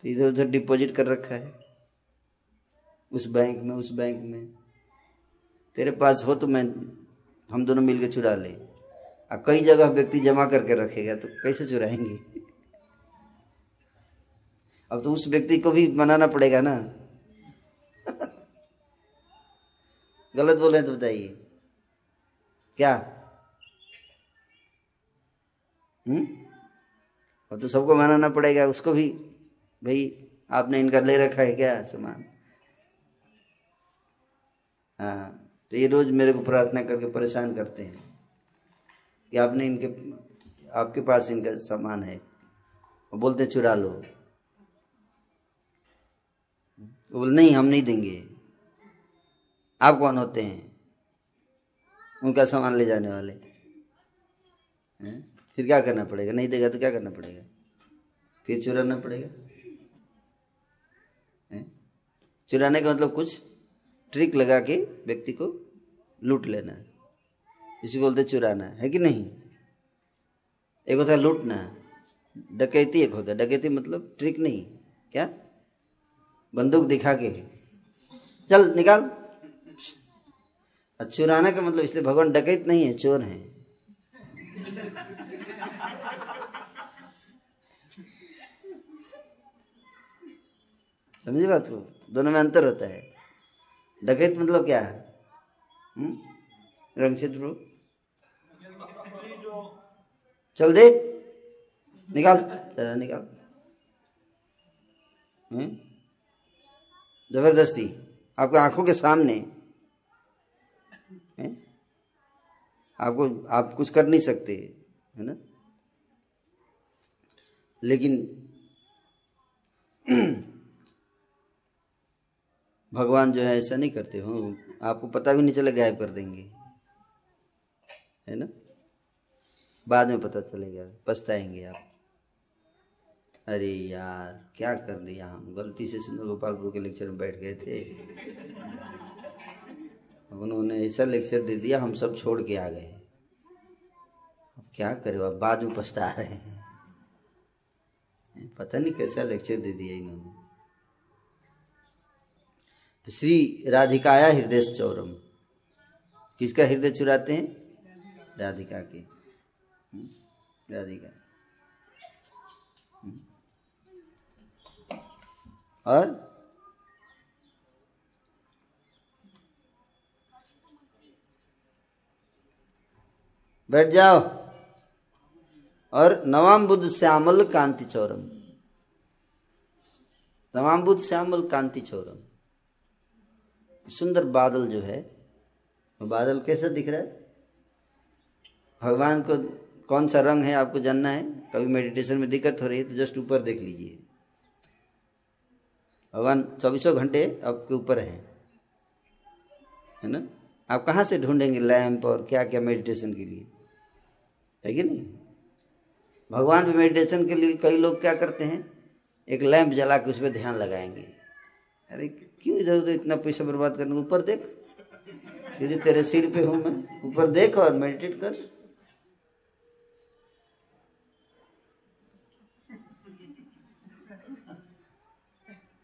तो इधर उधर डिपॉजिट कर रखा है। उस बैंक में, उस बैंक में। तेरे पास हो तो मैं हम दोनों मिलकर चुरा ले। और कई जगह व्यक्ति जमा करके रखेगा तो कैसे चुराएँगे? अब तो उस व्यक्ति को भी मनाना पड़ेगा ना। गलत बोले तो बताइए। क्या? हम्म? अब तो सबको मनाना पड़ेगा, उसको भी। भाई, आपने इनका ले रखा है क्या सामान? हाँ। तो ये रोज मेरे को प्रार्थना करके परेशान करते हैं कि आपने इनके, आपके पास इनका सामान है। वो बोलते, चुरा लो। वो बोले, नहीं, हम नहीं देंगे। आप कौन होते हैं? उनका सामान ले जाने वाले। हैं? फिर क्या करना पड़ेगा? नहीं देगा तो क्या करना पड़ेगा? फिर चुराना पड़ेगा? चुराने का मतलब कुछ ट्रिक लगा के व्यक्ति को लूट लेना इसी बोलते चुराना है। कि नहीं? एक होता है लूटना। डकैती एक होता है। डकैती मतलब ट्रिक नहीं। क्या? बंदूक दिखा के। चल, निकाल। चुराना का मतलब इसलिए भगवान डकैत नहीं है, चोर है। समझे बात को? दोनों में अंतर होता है। डकैत मतलब क्या है? हम्म? रंग से चल दे। निकाल। निकाल। हम्म? ज़बरदस्ती। आपके आँखों के सामने। है? आपको, आप कुछ कर नहीं सकते, है ना? लेकिन भगवान जो है ऐसा नहीं करते हो। आपको पता भी नहीं चला गायब कर देंगे। है ना? बाद में पता चलेगा। पछताएँगे आप। अरे यार, क्या कर दिया हम? गलती से सुंदर गोपालपुर के लेक्चर में बैठ गए थे। उन्होंने ऐसा लेक्चर दे दिया, हम सब छोड़ के आ गए। अब क्या करे? अब बाद में पछता रहे हैं। पता नहीं कैसा लेक्चर दे दिया इन्होंने। श्री राधिकाया हृदय चौरम। किसका हृदय चुराते हैं? राधिका के। हम्म, राधिका। हम्म। और? बैठ जाओ। और नवाम बुद्ध श्यामल कांति चौरम। नवाम बुद्ध श्यामल कांति चौरम। सुंदर बादल जो है, वो बादल कैसा दिख रहा है? भगवान को कौन सा रंग है आपको जानना है? कभी मेडिटेशन में दिक्कत हो रही है तो जस्ट ऊपर देख लीजिए। भगवान चौबीसों घंटे आपके ऊपर है। है ना? आप कहाँ से ढूंढेंगे लैंप और क्या क्या मेडिटेशन के लिए? है कि नहीं? भगवान भी मेडिटेशन के लिए कई लोग क्या करते हैं? एक लैंप जला के उस पर ध्यान लगाएँगे। अरे क्यों इधर उधर इतना पैसा बर्बाद करने ऊपर देख। सीधे तेरे सिर पे हूँ मैं, ऊपर देख और मेडिटेट कर।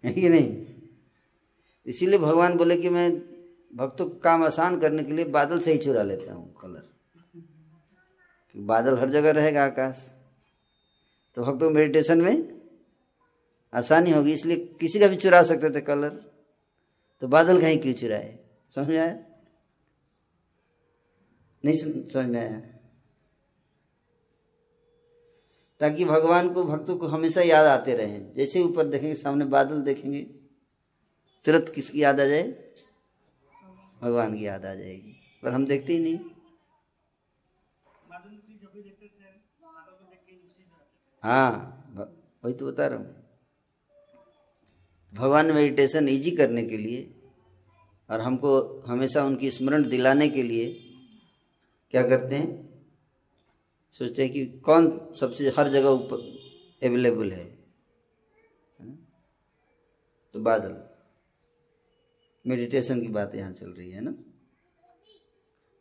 है नहीं? इसीलिए भगवान बोले कि मैं भक्तों का काम आसान करने के लिए बादल से ही चुरा लेता हूँ कलर कि बादल हर जगह रहेगा आकाश। तो भक्तों मेडिटेशन में आसानी होगी, इसलिए किसी का भी चुरा सकते थे कलर तो बादल कहीं क्यों चुराए समझ में आया? नहीं समझ में आया। ताकि भगवान को, भक्तों को हमेशा याद आते रहे। जैसे ऊपर देखेंगे, सामने बादल देखेंगे, तुरंत किसकी याद आ जाए? भगवान की याद आ जाएगी। पर हम देखते ही नहीं। हाँ वही तो बता रहा हूँ। भगवान मेडिटेशन इजी करने के लिए और हमको हमेशा उनकी स्मरण दिलाने के लिए क्या करते हैं? सोचते हैं कि कौन सबसे हर जगह ऊपर अवेलेबल है। तो बादल। मेडिटेशन की बात यहाँ चल रही है ना?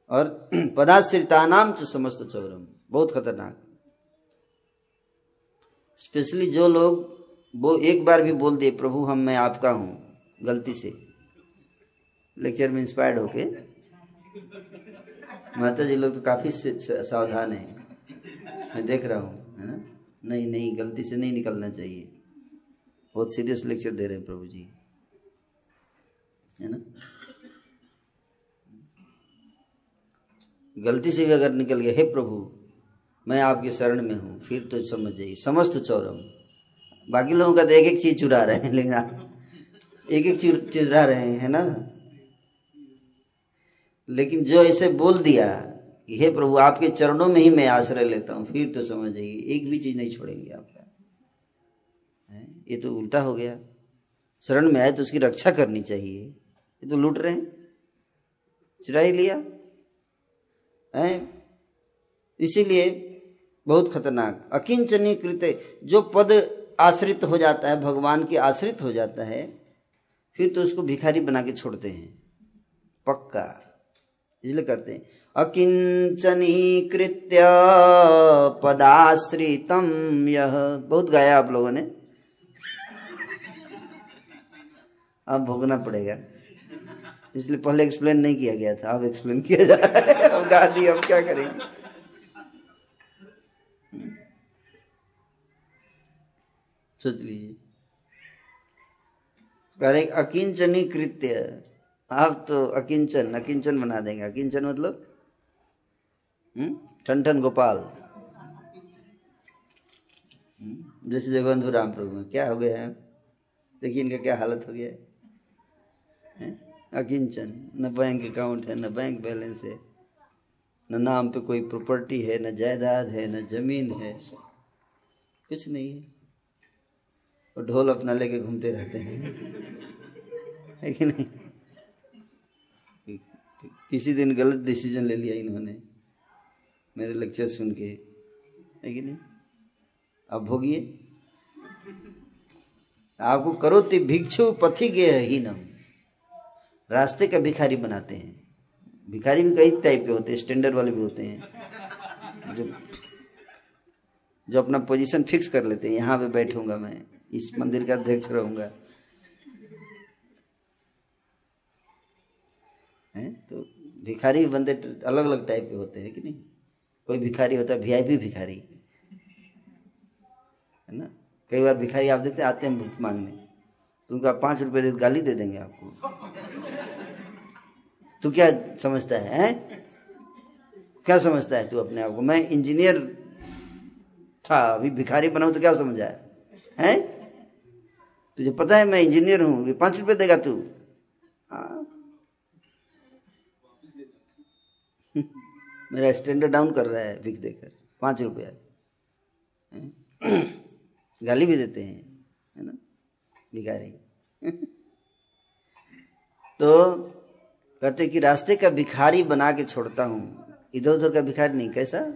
और पदाश्रितानाम च समस्त चौरम। बहुत खतरनाक। स्पेशली जो लोग, वो एक बार भी बोल दिए प्रभु, हम, मैं आपका हूँ। गलती से। लेक्चर में इंस्पायर्ड होके। माता जी लोग तो काफ़ी सावधान है। मैं देख रहा हूँ, है ना? नहीं नहीं, गलती से नहीं निकलना चाहिए। बहुत सीरियस लेक्चर दे रहे हैं प्रभु जी। है ना? गलती से भी अगर निकल गया, हे प्रभु, मैं आपके शरण में हूँ, फिर तो समझ जाइए। समस्त चौरम। बाकी लोगों का तो एक एक चीज़ चुरा रहे हैं, लेकिन एक एक चीज़ चुरा रहे हैं, है ना? लेकिन जो ऐसे बोल दिया कि हे प्रभु, आपके चरणों में ही मैं आश्रय लेता हूँ, फिर तो समझ जाइए एक भी चीज़ नहीं छोड़ेंगे आपका ये तो उल्टा हो गया। शरण में आए तो उसकी रक्षा करनी चाहिए। ये तो लूट रहे हैं। चुरा ही लिया। है? इसीलिए बहुत खतरनाक। अकिंचनी कृत्य जो पद आश्रित हो जाता है, भगवान के आश्रित हो जाता है, फिर तो उसको भिखारी बना के छोड़ते हैं। पक्का। इसलिए करते अकिंचनी कृत्य पदाश्रितम यह बहुत गाया आप लोगों ने। अब भोगना पड़ेगा। इसलिए पहले एक्सप्लेन नहीं किया गया था, अब एक्सप्लेन किया जा रहा है। अब गा दी अब क्या करेंगे? सोच लीजिए। अकिंचनी कृत्य आप तो अकिंचन अकिंचन बना देंगे। अकिंचन मतलब? हम्म? ठन गोपाल। हम्म? जैसे जगवंधु राम प्रभु में क्या हो गया है? देखिए इनका क्या हालत हो गया है? अकिंचन, न बैंक अकाउंट है, न बैंक बैलेंस है। न नाम पे कोई प्रॉपर्टी है, न जायदाद है, न ज़मीन है। कुछ नहीं है। और ढोल अपना लेके घूमते रहते हैं। है कि नहीं? किसी दिन गलत डिसीज़न ले लिया इन्होंने, मेरे लेक्चर सुन के। है कि नहीं? अब भोगिए। आपको करो ति भिक्षु पथि गे ही न रास्ते का भिखारी बनाते हैं। भिखारी भी कई टाइप के होते हैं स्टैंडर्ड वाले भी होते हैं। जो जो अपना पोजीशन फिक्स कर लेते हैं। यहाँ पे बैठूँगा मैं, इस मंदिर का अध्यक्ष रहूँगा। है? तो भिखारी बंदे अलग अलग टाइप के होते हैं कि नहीं? कोई भिखारी होता है वीआईपी भिखारी। है ना? कई बार भिखारी आप देखते आते हैं भूख मांगने। तो उनका पाँच रुपए दे गाली दे देंगे आपको। तू क्या समझता है, है? क्या समझता है तू अपने आप को? मैं इंजीनियर था अभी भिखारी बनाऊ तो क्या समझा है? हैं? तुझे पता है मैं इंजीनियर हूँ पाँच रुपए देगा तू। हाँ। मेरा स्टैंडर्ड डाउन कर रहा है भिख देकर, पाँच रुपया। गाली भी देते हैं, है ना? भिखारी। तो कहते कि रास्ते का भिखारी बना के छोड़ता हूँ। इधर उधर का भिखारी नहीं, कैसा?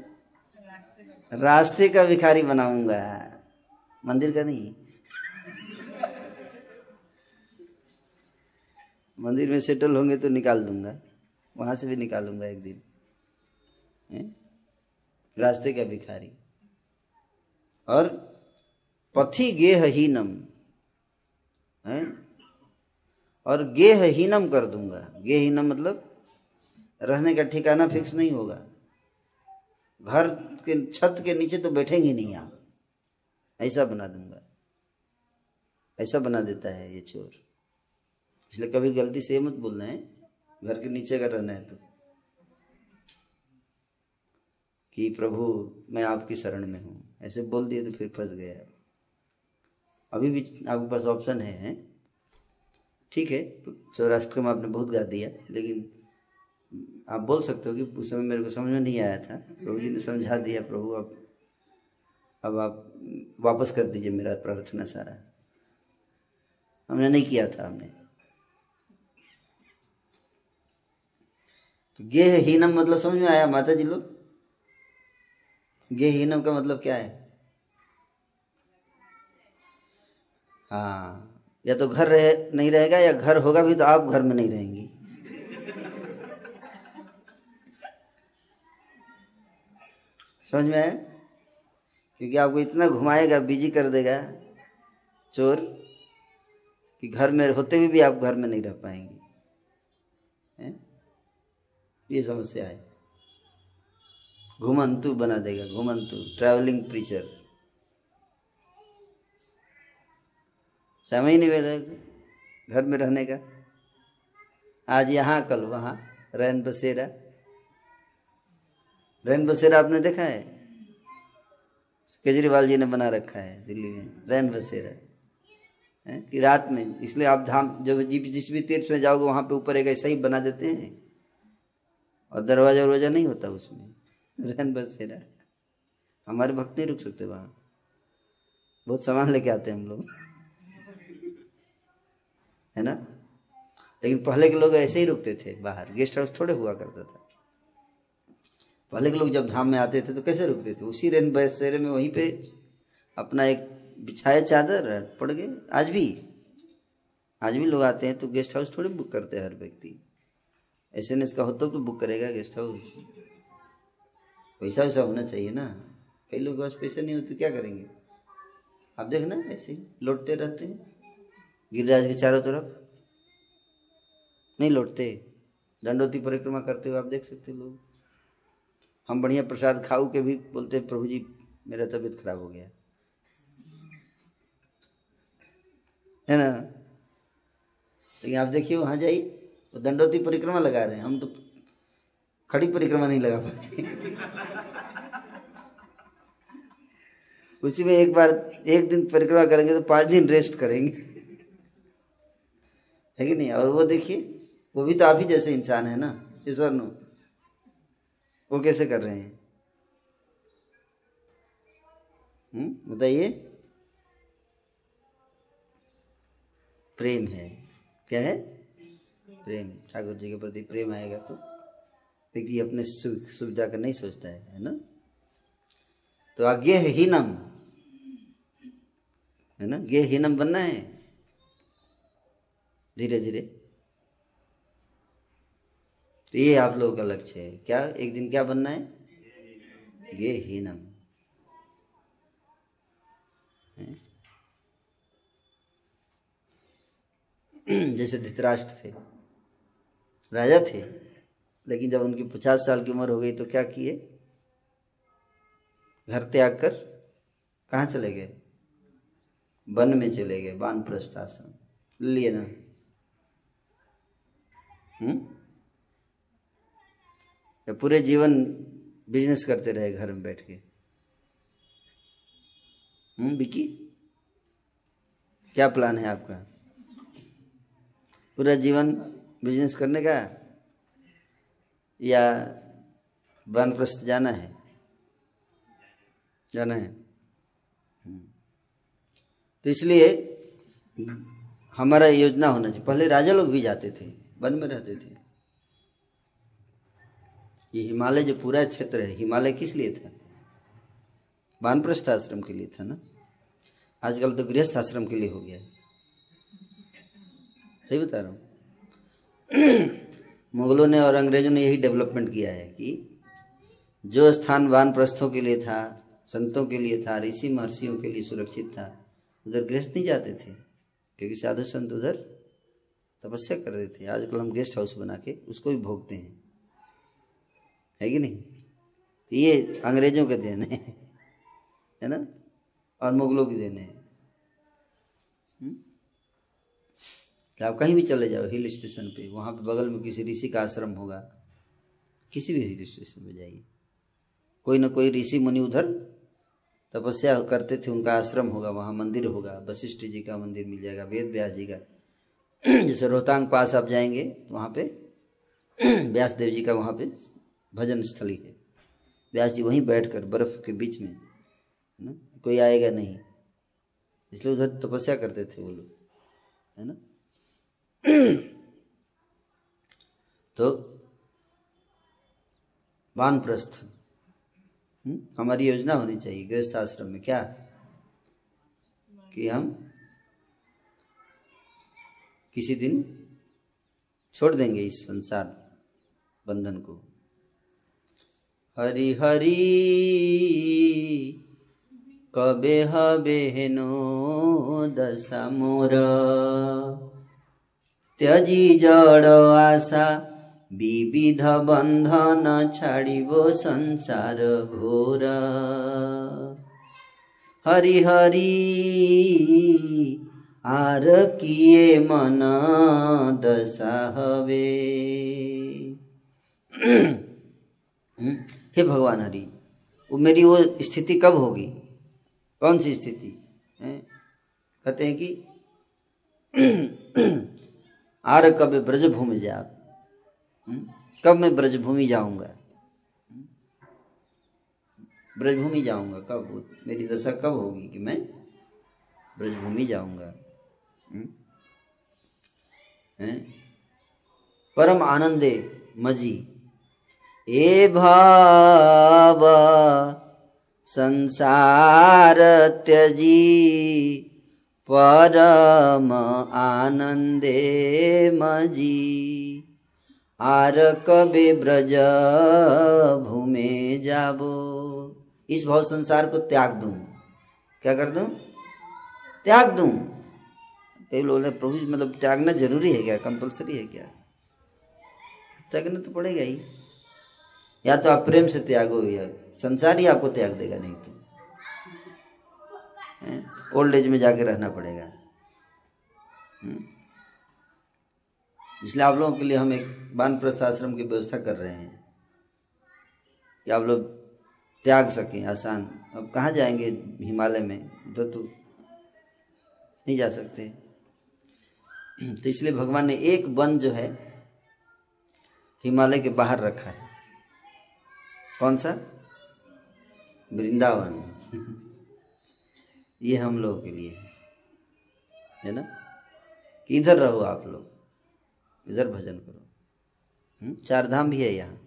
रास्ते का भिखारी बनाऊँगा। मंदिर का नहीं। मंदिर में सेटल होंगे तो निकाल दूँगा। वहाँ से भी निकालूँगा एक दिन? रास्ते का भिखारी। और पथी गेह हीनम है? और गेह हीनम कर दूँगा। गेह हीनम मतलब रहने का ठिकाना फिक्स नहीं होगा। घर के छत के नीचे तो बैठेंगे नहीं आप। ऐसा बना दूँगा। ऐसा बना देता है ये चोर। इसलिए कभी गलती से मत बोलना, है? घर के नीचे का रहना है तो। कि प्रभु मैं आपकी शरण में हूँ। ऐसे बोल दिए तो फिर फंस गया अभी भी आपके पास ऑप्शन है, है? ठीक है तो सौराष्ट्र में आपने बहुत गा दिया लेकिन आप बोल सकते हो कि उस समय मेरे को समझ में नहीं आया था। प्रभु जी ने समझा दिया प्रभु अब अब आप वापस कर दीजिए मेरा प्रार्थना सारा। हमने नहीं किया था हमने। तो गेह हीनम मतलब समझ में आया माता जी लोग? गेह हीनम का मतलब क्या है? हाँ या तो घर रहे, नहीं रहेगा या घर होगा भी तो आप घर में नहीं रहेंगी। समझ में आया? क्योंकि आपको इतना घुमाएगा बिज़ी कर देगा चोर कि घर में होते हुए भी आप घर में नहीं रह पाएँगे? ये समस्या है। घुमंतु बना देगा, घुमंतु ट्रैवलिंग प्रीचर समय नहीं मिलेगा घर में रहने का। आज यहाँ कल, वहाँ रैन बसेरा। रैन बसेरा आपने देखा है? केजरीवाल जी ने बना रखा है दिल्ली में रैन बसेरा। है कि रात में, इसलिए आप धाम, जब जिस भी तीर्थ में जाओगे, वहाँ पे ऊपर एक ऐसा ही बना देते हैं। और दरवाज़ा वरवाजा नहीं होता उसमें। रैन बसेरा हमारे भक्त नहीं रुक सकते वहाँ। बहुत सामान लेके आते हैं हम लोग। है ना? लेकिन पहले के लोग ऐसे ही रुकते थे बाहर। गेस्ट हाउस थोड़े हुआ करता था। पहले के लोग जब धाम में आते थे तो कैसे रुकते थे? उसी रेन बसेरे में वहीं पे अपना एक बिछाया चादर पड़ गए आज भी। आज भी लोग आते हैं तो गेस्ट हाउस थोड़ी बुक करते हैं हर व्यक्ति। ऐसे एन इसका होता तो बुक करेगा गेस्ट हाउस। पैसा वैसा होना चाहिए ना। कई लोग पास पैसे नहीं होते, क्या करेंगे? आप देखना, ऐसे ही लौटते रहते हैं। गिरिराज के चारों तरफ़। नहीं लौटते। दंडोती परिक्रमा करते हुए आप देख सकते लोग। हम बढ़िया प्रसाद खाऊ के भी बोलते प्रभु जी, मेरा तबीयत खराब हो गया। है ना? लेकिन आप देखिए, वहाँ जाइए तो दंडोती परिक्रमा लगा रहे हैं। हम तो खड़ी परिक्रमा नहीं लगा पाते। उसी में एक बार, एक दिन परिक्रमा करेंगे तो पाँच दिन रेस्ट करेंगे। है कि नहीं? और वो देखिए, वो भी तो आप ही जैसे इंसान है ना, ईश्वर नो। वो कैसे कर रहे हैं? हम्म बताइए। प्रेम है। क्या है? प्रेम। ठाकुर जी के प्रति प्रेम आएगा तो। व्यक्ति अपने सुविधा का नहीं सोचता है है ना? तो आज्ञे हीनम, है ना? गे हीनम बनना है। धीरे धीरे। तो ये आप लोगों का लक्ष्य है। क्या एक दिन क्या बनना है? गे गेहीनम जैसे धृतराष्ट्र थे, राजा थे लेकिन जब उनकी पचास साल की उम्र हो गई तो क्या किए? घर त्याग कर कहाँ चले गए? वन में चले गए बान प्रस्थाश्रम लिए ना। हम्म? पूरे जीवन बिज़नेस करते रहे घर में बैठ के। हम्म बिकी क्या प्लान है आपका? पूरा जीवन बिज़नेस करने का? या वानप्रस्थ जाना है। जाना है। हम्म। तो इसलिए हमारा योजना होना चाहिए। पहले राजा लोग भी जाते थे, वन में रहते थे। ये हिमालय जो पूरा क्षेत्र है, हिमालय किस लिए था? वानप्रस्थ आश्रम के लिए था ना? आजकल तो गृहस्थ आश्रम के लिए हो गया। है सही बता रहा हूँ। मुगलों ने और अंग्रेज़ों ने यही डेवलपमेंट किया है कि जो स्थान वानप्रस्थों के लिए था, संतों के लिए था, ऋषि महर्षियों के लिए सुरक्षित था, उधर गृहस्थ नहीं जाते थे, क्योंकि साधु संत उधर तपस्या कर रहे थे। आजकल हम गेस्ट हाउस बना के उसको भी भोगते हैं। है कि नहीं? ये अंग्रेज़ों के देन हैं। है ना? और मुगलों के देने हैं। आप कहीं भी चले जाओ, हिल स्टेशन पे, वहाँ पे बगल में किसी ऋषि का आश्रम होगा, किसी भी हिल स्टेशन पे जाइए। कोई ना कोई ऋषि मुनि उधर तपस्या करते थे, उनका आश्रम होगा, वहाँ मंदिर होगा, वशिष्ठ जी का मंदिर मिल जाएगा, वेद व्यास जी का। जैसे रोहतांग पास आप जाएँगे तो वहाँ पे व्यास देव जी का वहाँ पे भजन स्थली है। व्यास जी वहीं बैठ कर बर्फ़ के बीच में ना, कोई आएगा नहीं। इसलिए उधर तपस्या करते थे वो लोग, है ना। तो वानप्रस्थ हम्म, हमारी योजना होनी चाहिए गृहस्थ आश्रम में क्या? कि हम किसी दिन छोड़ देंगे इस संसार बंधन को। हरि हरि कबे हबे नो दशा मोर। त्यजी जड़ आशा विविध बन्धन छाडिबो संसार घोर हरि हरि आर किए मन दशा हवे हे भगवान हरि वो मेरी वो स्थिति कब होगी कौन सी स्थिति कहते हैं कि आर कब ब्रजभूमि जा हम्म? कब मैं ब्रजभूमि जाऊँगा? ब्रजभूमि जाऊँगा कब मेरी दशा कब होगी कि मैं ब्रजभूमि जाऊँगा? हम्म? परम आनंदे मजी। ए भाव संसार त्यजी। परम आनंदे मजी। आर कबे ब्रज भूमे जाबो। इस भाव संसार को त्याग दूँ। क्या कर दूँ? त्याग दूँ। कई लोग प्रभु मतलब त्यागना ज़रूरी है क्या? कंपलसरी है क्या? त्यागना तो पड़ेगा ही। या तो आप प्रेम से त्यागो या संसार ही आपको त्याग देगा, नहीं तो। ओल्ड एज में जाके रहना पड़ेगा। हम्म। इसलिए आप लोगों के लिए हम एक बान आश्रम की व्यवस्था कर रहे हैं। कि आप लोग त्याग सकें आसान। अब कहाँ जाएँगे हिमालय में? तो तो नहीं जा सकते। तो इसलिए भगवान ने एक वन जो है, हिमालय के बाहर रखा है। कौन सा? वृंदावन। ये हम लोगों के लिए है। है ना? कि इधर रहो आप लोग। इधर भजन करो। हम्म, चार धाम भी है यहाँ।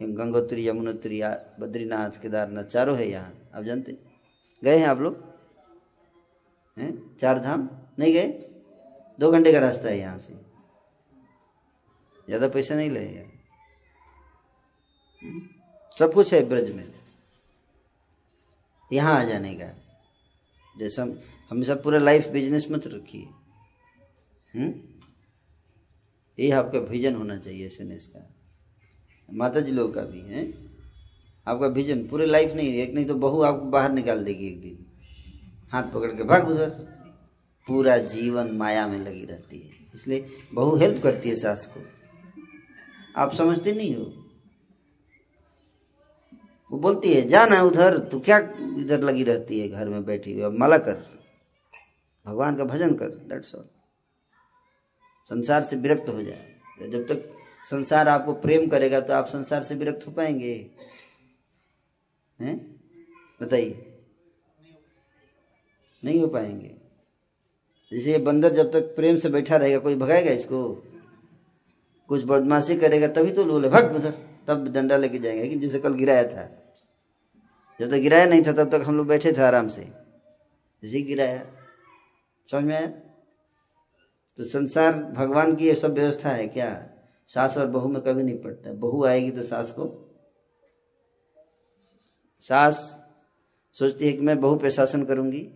गंगोत्री यमुनोत्री बद्रीनाथ केदारनाथ चारों है यहाँ। आप जानते गए हैं आप लोग? हैं? चार धाम नहीं गए? दो घंटे का रास्ता है यहाँ से। ज़्यादा पैसा नहीं लगेगा हम्म, सब कुछ है ब्रज में। यहाँ आ जाने का। जैसा हमेशा पूरा लाइफ बिज़नेस मत रखिए। हम्म? यही आपका विजन होना चाहिए एस का। माता जी लोग का भी, है? आपका विजन पूरे लाइफ नहीं, एक नहीं तो बहू आपको बाहर निकाल देगी एक दिन। हाथ पकड़ के भाग उधर। पूरा जीवन माया में लगी रहती है। इसलिए बहू हेल्प करती है सास को। आप समझते नहीं हो? वो बोलती है, जाना उधर, तू क्या इधर लगी रहती है, घर में बैठी हुई, अब माला कर, भगवान का भजन कर दैट्स ऑल संसार से विरक्त हो जाए। जब तक संसार आपको प्रेम करेगा तो आप संसार से विरक्त हो पाएँगे। बताइए। नहीं हो पाएँगे। जैसे ये बंदर जब तक प्रेम से बैठा रहेगा, कोई भगाएगा इसको? कुछ बदमाशी करेगा, तभी तो बोले भग उधर। तब डंडा लेके जाएँगे लेकिन जैसे कल गिराया था। जब तक गिराया नहीं था, तब तक हम लोग बैठे थे आराम से। जैसे गिराया, समझ में तो संसार, भगवान की ये सब व्यवस्था है क्या? सास और बहू में कभी नहीं पड़ता। बहू आएगी तो सास को? सास सोचती है कि मैं बहू पे शासन करूँगी।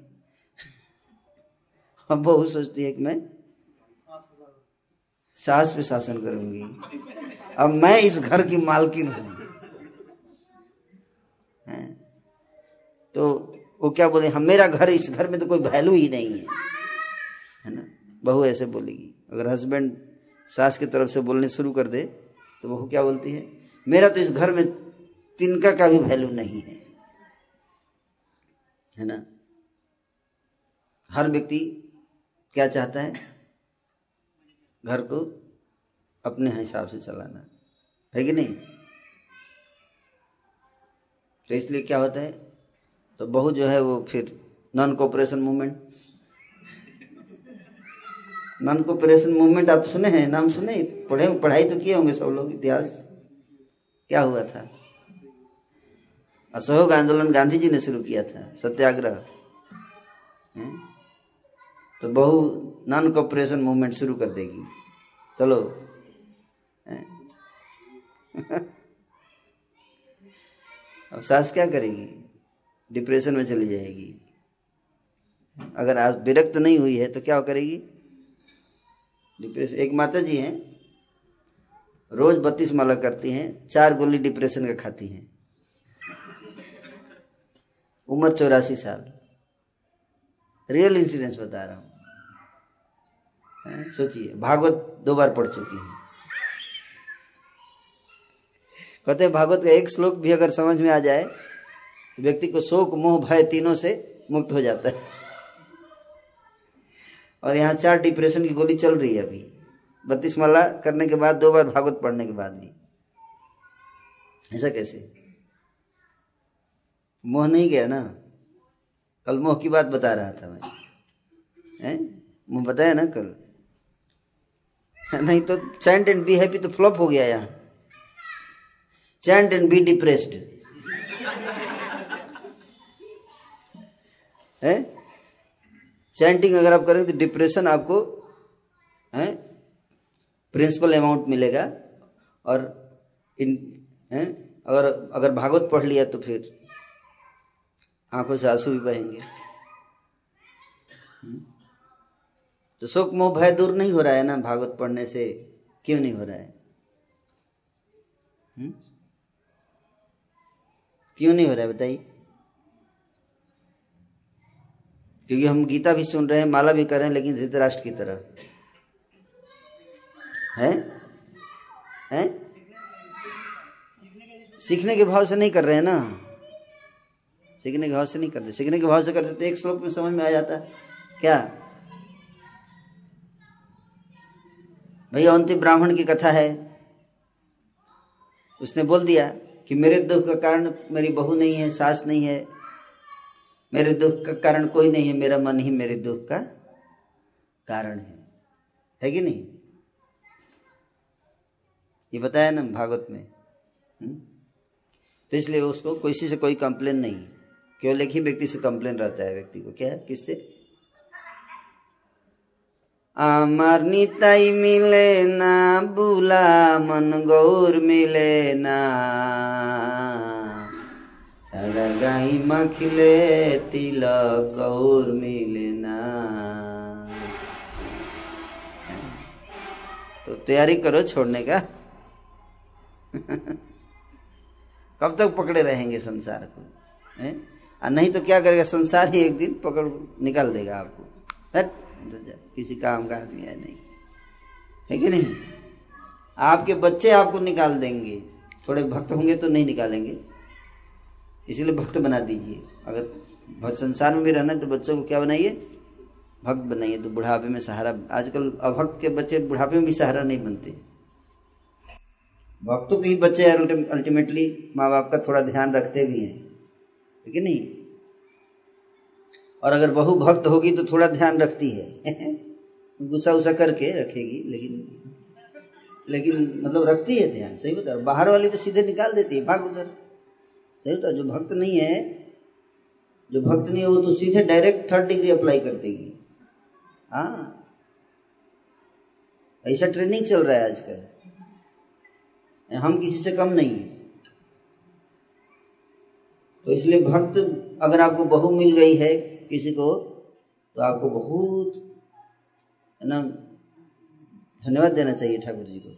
अब बहू सोचती है कि मैं सास पे शासन करूँगी। अब मैं इस घर की मालकिन हूँ। तो वो क्या बोले, हम मेरा घर इस घर में तो कोई वैल्यू ही नहीं है। है ना? बहू ऐसे बोलेगी। अगर हस्बैंड सास की तरफ़ से बोलने शुरू कर दे तो बहू क्या बोलती है, मेरा तो इस घर में तिनका का भी वैल्यू नहीं है। है ना? हर व्यक्ति क्या चाहता है? घर को अपने हिसाब से चलाना है। कि नहीं? तो इसलिए क्या होता है? तो बहू जो है वो फिर non cooperation movement non cooperation movement आप सुने हैं, नाम सुने पढ़े पढ़ाई तो किए होंगे सब लोग इतिहास। क्या हुआ था? असहयोग आंदोलन गांधी जी ने शुरू किया था, सत्याग्रह। तो बहु नॉन कॉपरेशन मूवमेंट शुरू कर देगी। चलो। अब सास क्या करेगी? डिप्रेशन में चली जाएगी। अगर आज विरक्त नहीं हुई है तो क्या करेगी? डिप्रेशन एक माता जी हैं। रोज बत्तीस माला करती हैं, चार गोली डिप्रेशन का खाती हैं। उम्र चौरासी साल। रियल इंसिडेंस बता रहा हूँ। सोचिए भागवत दो बार पढ़ चुकी है। कहते भागवत का एक श्लोक भी अगर समझ में आ जाए तो व्यक्ति को शोक, मोह, भय तीनों से मुक्त हो जाता है। और यहाँ चार डिप्रेशन की गोली चल रही है अभी। बत्तीस माला करने के बाद, दो बार भागवत पढ़ने के बाद भी। ऐसा कैसे? मोह नहीं गया ना? कल मोह की बात बता रहा था मैं। हैं? मैं बताया ना कल? नहीं तो चैंट एंड बी हैप्पी तो फ्लॉप हो गया यहाँ। Chant and be depressed. है? चैंटिंग अगर आप करेंगे तो डिप्रेशन आपको, है? प्रिंसिपल अमाउंट मिलेगा। और इन, है? अगर अगर भागवत पढ़ लिया तो फिर आँखों से आँसू भी बहेंगे। हम्म। तो शोक मोह भय दूर नहीं हो रहा है ना भागवत पढ़ने से? क्यों नहीं हो रहा है? हुँ? हम्म? क्यों नहीं हो रहा है बताइए? क्योंकि हम गीता भी सुन रहे हैं, माला भी कर रहे हैं, लेकिन धृतराष्ट्र की तरह। है? हैं? सीखने के भाव से नहीं कर रहे हैं ना? सीखने के भाव से नहीं करते सीखने के भाव से करते तो एक श्लोक में समझ में आ जाता। है क्या? भैया अंतिम ब्राह्मण की कथा है। उसने बोल दिया कि मेरे दुख का कारण मेरी बहू नहीं है, सास नहीं है। मेरे दुख का कारण कोई नहीं है, मेरा मन ही मेरे दुख का कारण है। है कि नहीं? ये बताया ना भागवत में। हुँ? हम्म? तो इसलिए उसको किसी से कोई कंप्लेन नहीं। केवल एक ही व्यक्ति से कंप्लेन रहता है व्यक्ति को। क्या? किससे? আমার নিতাই মিলে না বুলা মন গৌর মিলে না महिमा खिले तिलक और मिलना तो तैयारी करो छोड़ने का कब तक पकड़े रहेंगे संसार को है? और नहीं तो क्या करेगा संसार ही एक दिन पकड़ निकाल देगा आपको हट किसी काम का आदमी है नहीं। है कि नहीं? आपके बच्चे आपको निकाल देंगे। थोड़े भक्त होंगे तो नहीं निकालेंगे। इसीलिए भक्त बना दीजिए। अगर संसार में भी रहना है तो बच्चों को क्या बनाइए? भक्त बनाइए। तो बुढ़ापे में सहारा आजकल अभक्त के बच्चे बुढ़ापे में भी सहारा नहीं बनते। भक्तों के ही बच्चे अल्टीमेटली माँ बाप का थोड़ा ध्यान रखते भी हैं। ठीक है नहीं? और अगर बहु भक्त होगी तो थोड़ा ध्यान रखती है। गुस्सा उसा करके रखेगी, लेकिन लेकिन मतलब रखती है ध्यान, सही बता बाहर वाली तो सीधे निकाल देती है, भाग उधर। सही बता जो भक्त नहीं है, जो भक्त नहीं है, वो तो सीधे डायरेक्ट थर्ड डिग्री अप्लाई कर देगी। हाँ। ऐसा ट्रेनिंग चल रहा है आजकल। हम किसी से कम नहीं है। तो इसलिए भक्त अगर आपको बहु मिल गई है किसी को तो आपको बहुत, है ना, धन्यवाद देना चाहिए ठाकुर जी को?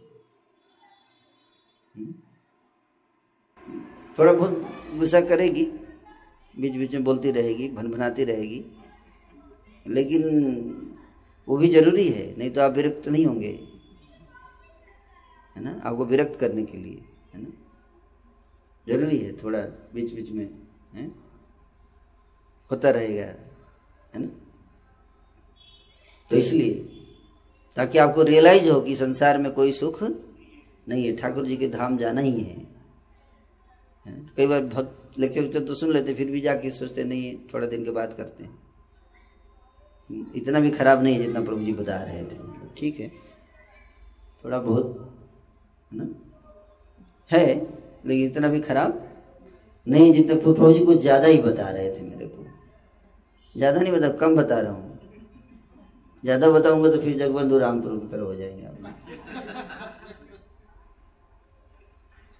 थोड़ा बहुत गुस्सा करेगी, बीच बीच में बोलती रहेगी, भनभनाती रहेगी, लेकिन वो भी ज़रूरी है, नहीं तो आप विरक्त नहीं होंगे, है ना, आपको विरक्त करने के लिए, है ना ज़रूरी है थोड़ा, बीच बीच में, है होता रहेगा, है ना? तो इसलिए, ताकि आपको रियलाइज़ हो कि संसार में कोई सुख नहीं है, ठाकुर जी के धाम जाना ही है? तो कई बार बहुत लेक्चर तो सुन लेते, फिर भी जाके सोचते, नहीं, थोड़ा दिन के बाद करते हैं। इतना भी खराब नहीं है जितना प्रभु जी बता रहे थे मतलब ठीक है। थोड़ा बहुत, है ना? है, लेकिन इतना भी खराब नहीं जितना प्रभु जी कुछ ज़्यादा ही बता रहे थे मेरे को। ज़्यादा नहीं बता, कम बता रहा हूँ। ज़्यादा बताऊँगा तो फिर जगबंधु रामपुर की तरह हो जाएँगे आप।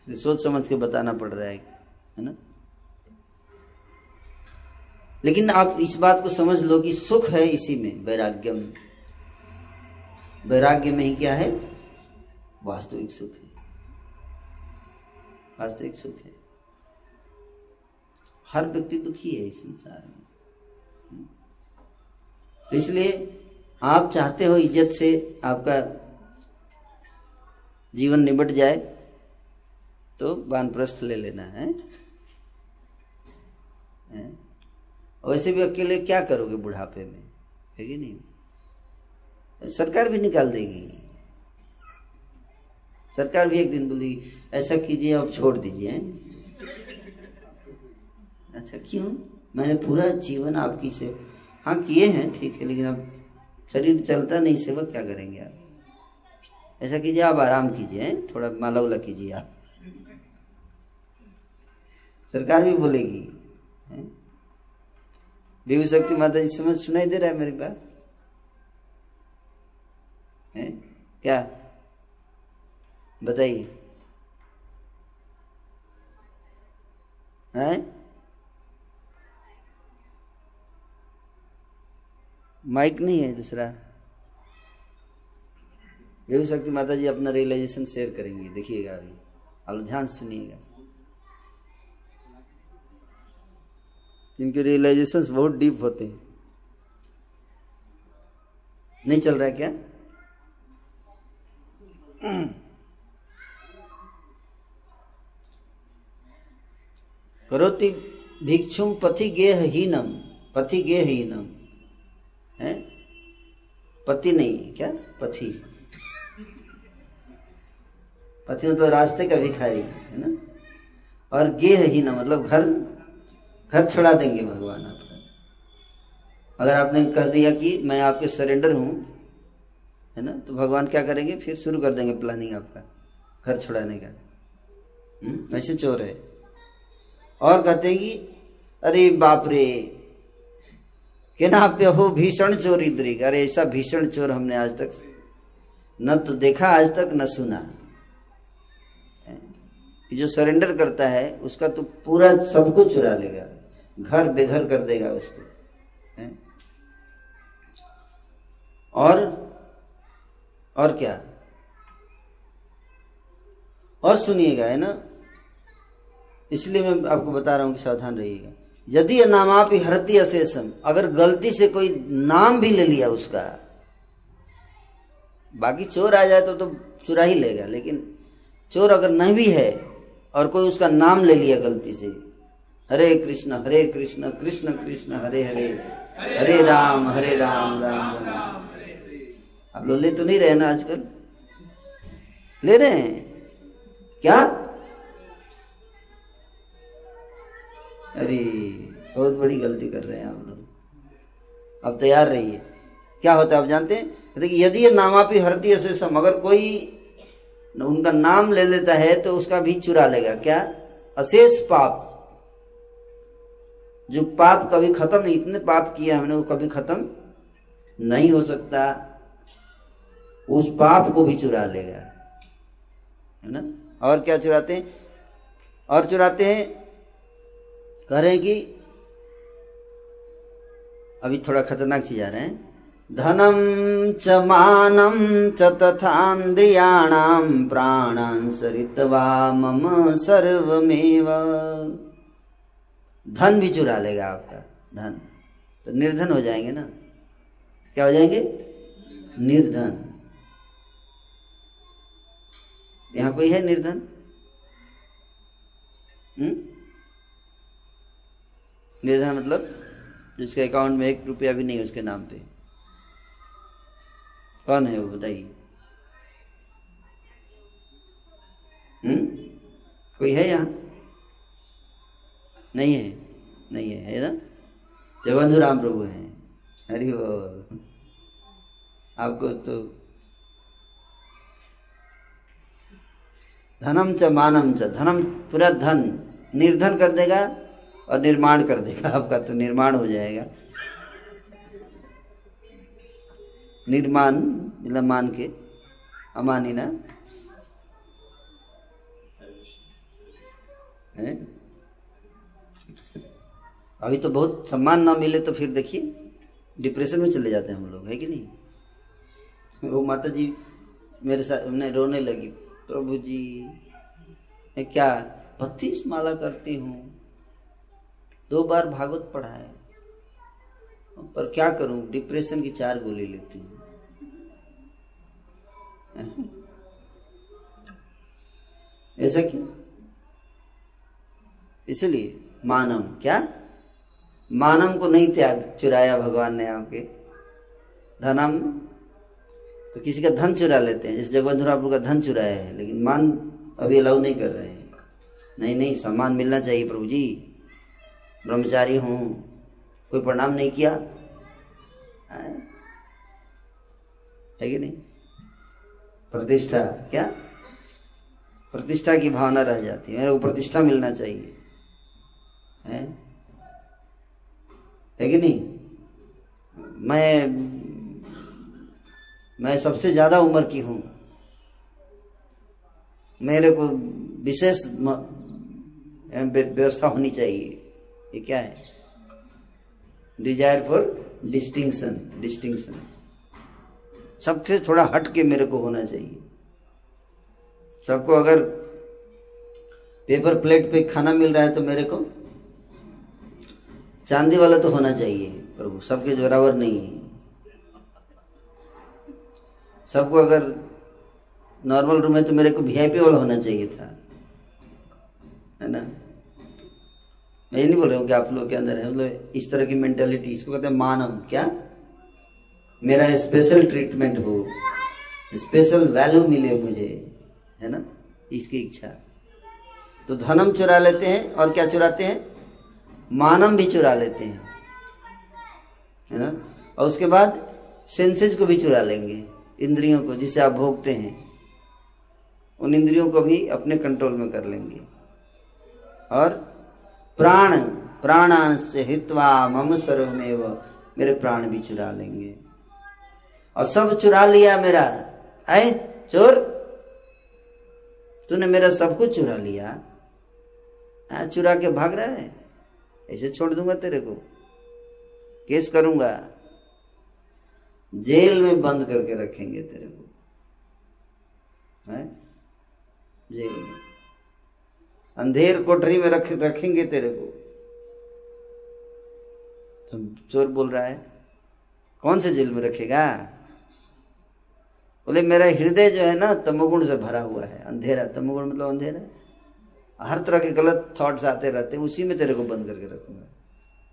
सोच समझ के बताना पड़ रहा है है ना? लेकिन आप इस बात को समझ लो कि सुख है इसी में वैराग्य में वैराग्य में ही क्या है? वास्तविक सुख है। वास्तविक सुख है। हर व्यक्ति दुखी है इस संसार में। इसलिए आप चाहते हो इज़्ज़त से आपका जीवन निबट जाए तो वानप्रस्थ ले लेना है? वैसे भी अकेले क्या करोगे बुढ़ापे में? है कि नहीं? सरकार भी निकाल देगी। सरकार भी एक दिन बोलेगी, ऐसा कीजिए, आप छोड़ दीजिए। अच्छा क्यों? मैंने पूरा जीवन आपकी से हाँ किए हैं, ठीक है, लेकिन अब शरीर चलता नहीं सेवा क्या करेंगे आप? ऐसा कीजिए, आप आराम कीजिए थोड़ा माला उला कीजिए आप। सरकार भी बोलेगी? देवी शक्ति माता जी, समझ सुनाई दे रहा है मेरी बात? है? क्या? बताइए। है? माइक नहीं है दूसरा। देवी शक्ति माता जी अपना रियलाइजेशन शेयर करेंगे, देखिएगा अभी। आप ध्यान सुनिएगा। इनके रियलाइजेशंस बहुत डीप होते हैं। नहीं चल रहा है क्या? करोति भिक्षुम पथि गेह हीनम पथि गेह हीनम है? पति नहीं है क्या? पथि। पति मतलब रास्ते का भिखारी है ना? और गेह ही ना मतलब घर घर छुड़ा देंगे भगवान आपका। अगर आपने कह दिया कि मैं आपके सरेंडर हूँ है ना? तो भगवान क्या करेंगे? फिर शुरू कर देंगे प्लानिंग आपका घर छुड़ाने का। हम्म, ऐसे चोर है। और कहते हैं कि अरे बाप रे के ना पे हो भीषण चोर इधरी अरे, ऐसा भीषण चोर हमने आज तक न तो देखा, आज तक न सुना। कि जो सरेंडर करता है, उसका तो पूरा सब कुछ चुरा लेगा। घर बेघर कर देगा उसको? और और क्या? और सुनिएगा, है ना? इसलिए मैं आपको बता रहा हूँ कि सावधान रहिएगा। यदि नामापि हरती अशेषम, अगर गलती से कोई नाम भी ले लिया उसका, बाकी चोर आ जाए तो तो चुरा ही लेगा, लेकिन चोर अगर नहीं भी है और कोई उसका नाम ले लिया गलती से, हरे कृष्ण हरे कृष्ण कृष्ण कृष्ण, हरे हरे हरे राम हरे राम राम राम। आप लोग ले तो नहीं रहे ना आजकल? ले रहे हैं? क्या? अरे, बहुत बड़ी गलती कर रहे हैं आप लोग। अब तैयार रहिए। क्या होता है, आप जानते हैं? देखिए, यदि ये नामापी हरती से सम अगर कोई उनका नाम ले लेता है तो उसका भी चुरा लेगा। क्या? अशेष पाप। जो पाप कभी खत्म नहीं, इतने पाप किया हमने, वो कभी खत्म नहीं हो सकता। उस पाप को भी चुरा लेगा। है ना? और क्या चुराते हैं? और चुराते हैं कह रहे हैं कि अभी थोड़ा खतरनाक चीज़ आ रहे हैं। धनम च मानम च तथान्द्रियाणाम प्राणान सरितवा मम सर्वमेव। धन भी चुरा लेगा आपका, धन। तो निर्धन हो जाएँगे ना? क्या हो जाएँगे? निर्धन। यहाँ कोई है निर्धन? हम्म? निर्धन मतलब जिसके अकाउंट में एक रुपया भी नहीं है उसके नाम पे। कौन है वो, बताइए। हम्म? कोई है यहाँ? नहीं है? नहीं है है ना? जगबंधु राम प्रभु हैं। हरि बोल आपको तो धनम च मानम च, धनम पूरा धन निर्धन कर देगा। और निर्माण कर देगा आपका तो निर्माण हो जाएगा। निर्माण मतलब मान के, अमानी ना? है? अभी तो बहुत सम्मान ना मिले तो फिर देखिए डिप्रेशन में चले जाते हैं हम लोग, है कि नहीं? वो माता जी मेरे साथ, उन्हें रोने लगी, प्रभु जी, मैं क्या, बत्तीस माला करती हूँ दो बार भागवत पढ़ा है पर क्या करूँ? डिप्रेशन की चार गोली लेती हूँ। ऐसा क्यों? इसलिए मानव, क्या? मानव को नहीं त्याग, चुराया भगवान ने आपके। धनम तो किसी का धन चुरा लेते हैं। जैसे जगवंधुरापुर का धन चुराया है, लेकिन मान अभी अलाउ नहीं कर रहे हैं। नहीं नहीं सम्मान मिलना चाहिए प्रभु जी। ब्रह्मचारी हूँ, कोई प्रणाम नहीं किया। है? कि नहीं? प्रतिष्ठा, क्या? प्रतिष्ठा की भावना रह जाती है। मेरे को प्रतिष्ठा मिलना चाहिए। है? है कि नहीं? मैं मैं सबसे ज़्यादा उम्र की हूँ। मेरे को विशेष व्यवस्था होनी चाहिए। ये क्या है? डिज़ायर फॉर डिस्टिंक्शन डिस्टिंक्शन सबसे थोड़ा हट के मेरे को होना चाहिए। सबको अगर पेपर प्लेट पे खाना मिल रहा है तो मेरे को, चांदी वाला तो होना चाहिए, प्रभु, सबके बराबर नहीं है। सबको अगर नॉर्मल रूम है तो मेरे को वीआईपी वाला होना चाहिए था। है ना? मैं ये नहीं बोल रहा हूँ कि आप लोग के अंदर है मतलब इस तरह की मेंटेलिटी इसको कहते हैं मानव, क्या? मेरा स्पेशल ट्रीटमेंट हो स्पेशल वैल्यू मिले मुझे, है ना? इसकी इच्छा। तो धनम चुरा लेते हैं, और क्या चुराते हैं? मानम भी चुरा लेते हैं, है ना? और उसके बाद सेंसेज को भी चुरा लेंगे, इंद्रियों को, जिसे आप भोगते हैं। उन इंद्रियों को भी अपने कंट्रोल में कर लेंगे। और प्राण प्राणांश हित्वा मम सर्वमेव मेरे प्राण भी चुरा लेंगे। और सब चुरा लिया मेरा। है? चोर? तूने मेरा सब कुछ चुरा लिया। आ, चुरा के भाग रहा है? ऐसे छोड़ दूँगा तेरे को। केस करूँगा। जेल में बंद करके रखेंगे तेरे को। है? जेल में। अंधेर कोठरी में रख, रखेंगे तेरे को। तो चोर बोल रहा है? कौन से जेल में रखेगा? बोले, मेरा हृदय जो है ना, तमोगुण से भरा हुआ है। अंधेरा, तमोगुण मतलब अंधेरा हर तरह के गलत थॉट्स आते रहते उसी में तेरे को बंद करके रखूँगा।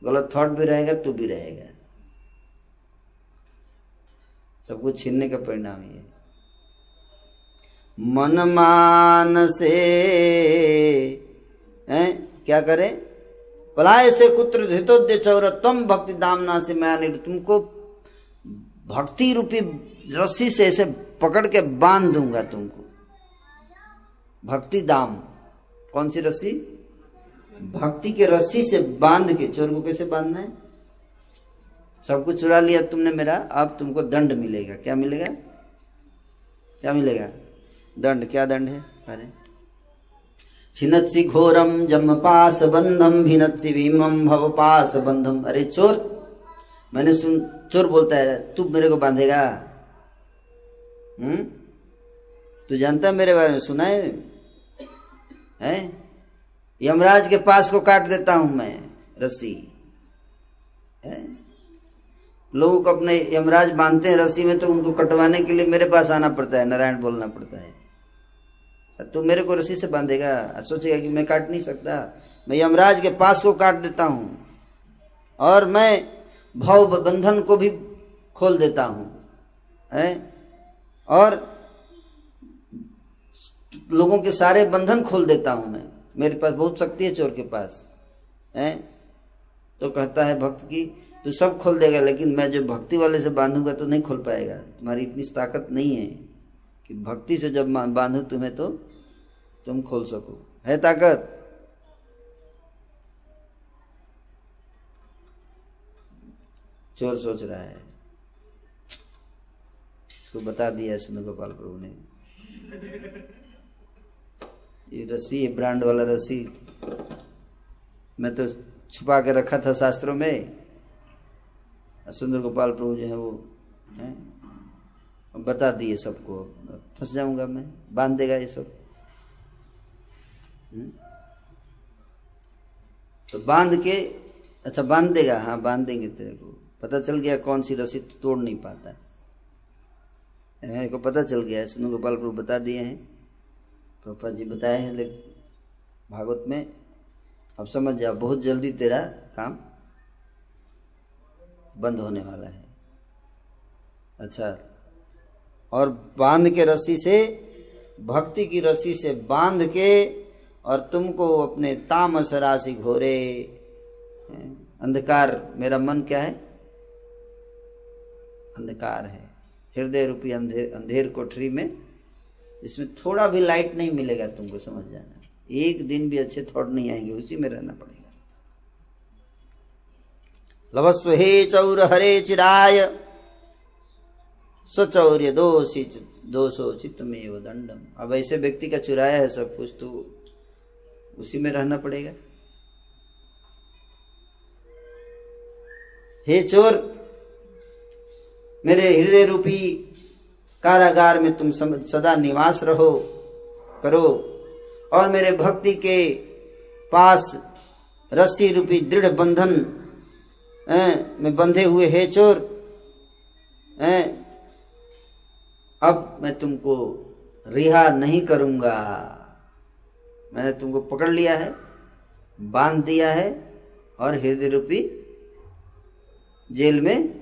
गलत थॉट भी रहेगा, तू भी रहेगा। सब कुछ छीनने का परिणाम ही मन मान से हैं? क्या करे? पलाय से कुत्र धितोद्य चौर, तुम भक्ति दामना से मैं तुमको भक्ति रूपी रस्सी से ऐसे पकड़ के बाँध दूँगा तुमको। भक्ति दाम, कौन सी रस्सी? भक्ति के रस्सी से बाँध के, चोर को कैसे बांधना है? सब कुछ चुरा लिया तुमने मेरा, अब तुमको दंड मिलेगा। क्या मिलेगा? क्या मिलेगा? दंड, क्या दंड है? अरे। छिन्नत्सी घोरम जम पास बंधम भिन्नत्सी भीमम भव पास बंधम अरे, चोर! मैंने सुन, चोर बोलता है, तू मेरे को बांधेगा। हम्म? तू जानता है मेरे बारे में, सुना है? हैं? यमराज के पास को काट देता हूँ मैं, रस्सी। है? लोग अपने यमराज बांधते हैं रस्सी में तो उनको कटवाने के लिए मेरे पास आना पड़ता है, नारायण बोलना पड़ता है। तू मेरे को रस्सी से बांधेगा। सोचेगा कि मैं काट नहीं सकता। मैं यमराज के पास को काट देता हूँ और मैं भाव बंधन को भी खोल देता हूँ, है? और लोगों के सारे बंधन खोल देता हूँ मैं। मेरे पास बहुत शक्ति है चोर के पास, है? तो कहता है भक्त की, तू सब खोल देगा, लेकिन मैं जो भक्ति वाले से बांधूँगा तो नहीं खोल पाएगा। तुम्हारी इतनी ताकत नहीं है कि भक्ति से जब बांधू तुम्हें तो तुम खोल सको। है ताकत? चोर सोच रहा है। इसको बता दिया सुनो गोपाल प्रभु ने। ये रस्सी ब्रांड वाला रस्सी, मैं तो छुपा के रखा था शास्त्रों में। सुंदर गोपाल प्रभु जो है वो, है? बता दिए सबको। फंस जाऊँगा मैं। बाँध देगा ये सब? तो बाँध के अच्छा बाँध देगा हाँ बाँध देंगे तेरे को। पता चल गया कौन सी रस्सी तो तोड़ नहीं पाता। है को पता चल गया है सुनो, गोपाल प्रभु बता दिए हैं। प्रभुपा जी बताए हैं, लेकिन भागवत में, अब समझ जाओ बहुत जल्दी तेरा काम बंद होने वाला है। अच्छा और बाँध के रस्सी से, भक्ति की रस्सी से बाँध के और तुमको अपने तामस राशि घोरे। अंधकार, मेरा मन क्या है? अंधकार है। हृदय रूपी अंधेर अंधेर कोठरी में, इसमें थोड़ा भी लाइट नहीं मिलेगा तुमको समझ जाना। एक दिन भी अच्छे थॉट नहीं आएँगे, उसी में रहना पड़ेगा। लभस्व हे चौर, हरे चिराय। स्वचौर्य दोषी दोषो चित्तमेव दंडम। अब ऐसे व्यक्ति का चुराया है सब कुछ तो उसी में रहना पड़ेगा। हे चोर, मेरे हृदय रूपी कारागार में तुम सदा निवास रहो, करो, और मेरे भक्ति के पास रस्सी रूपी दृढ़ बंधन में बंधे हुए हे चोर अब मैं तुमको रिहा नहीं करूँगा। मैंने तुमको पकड़ लिया है, बाँध दिया है और हृदय रूपी जेल में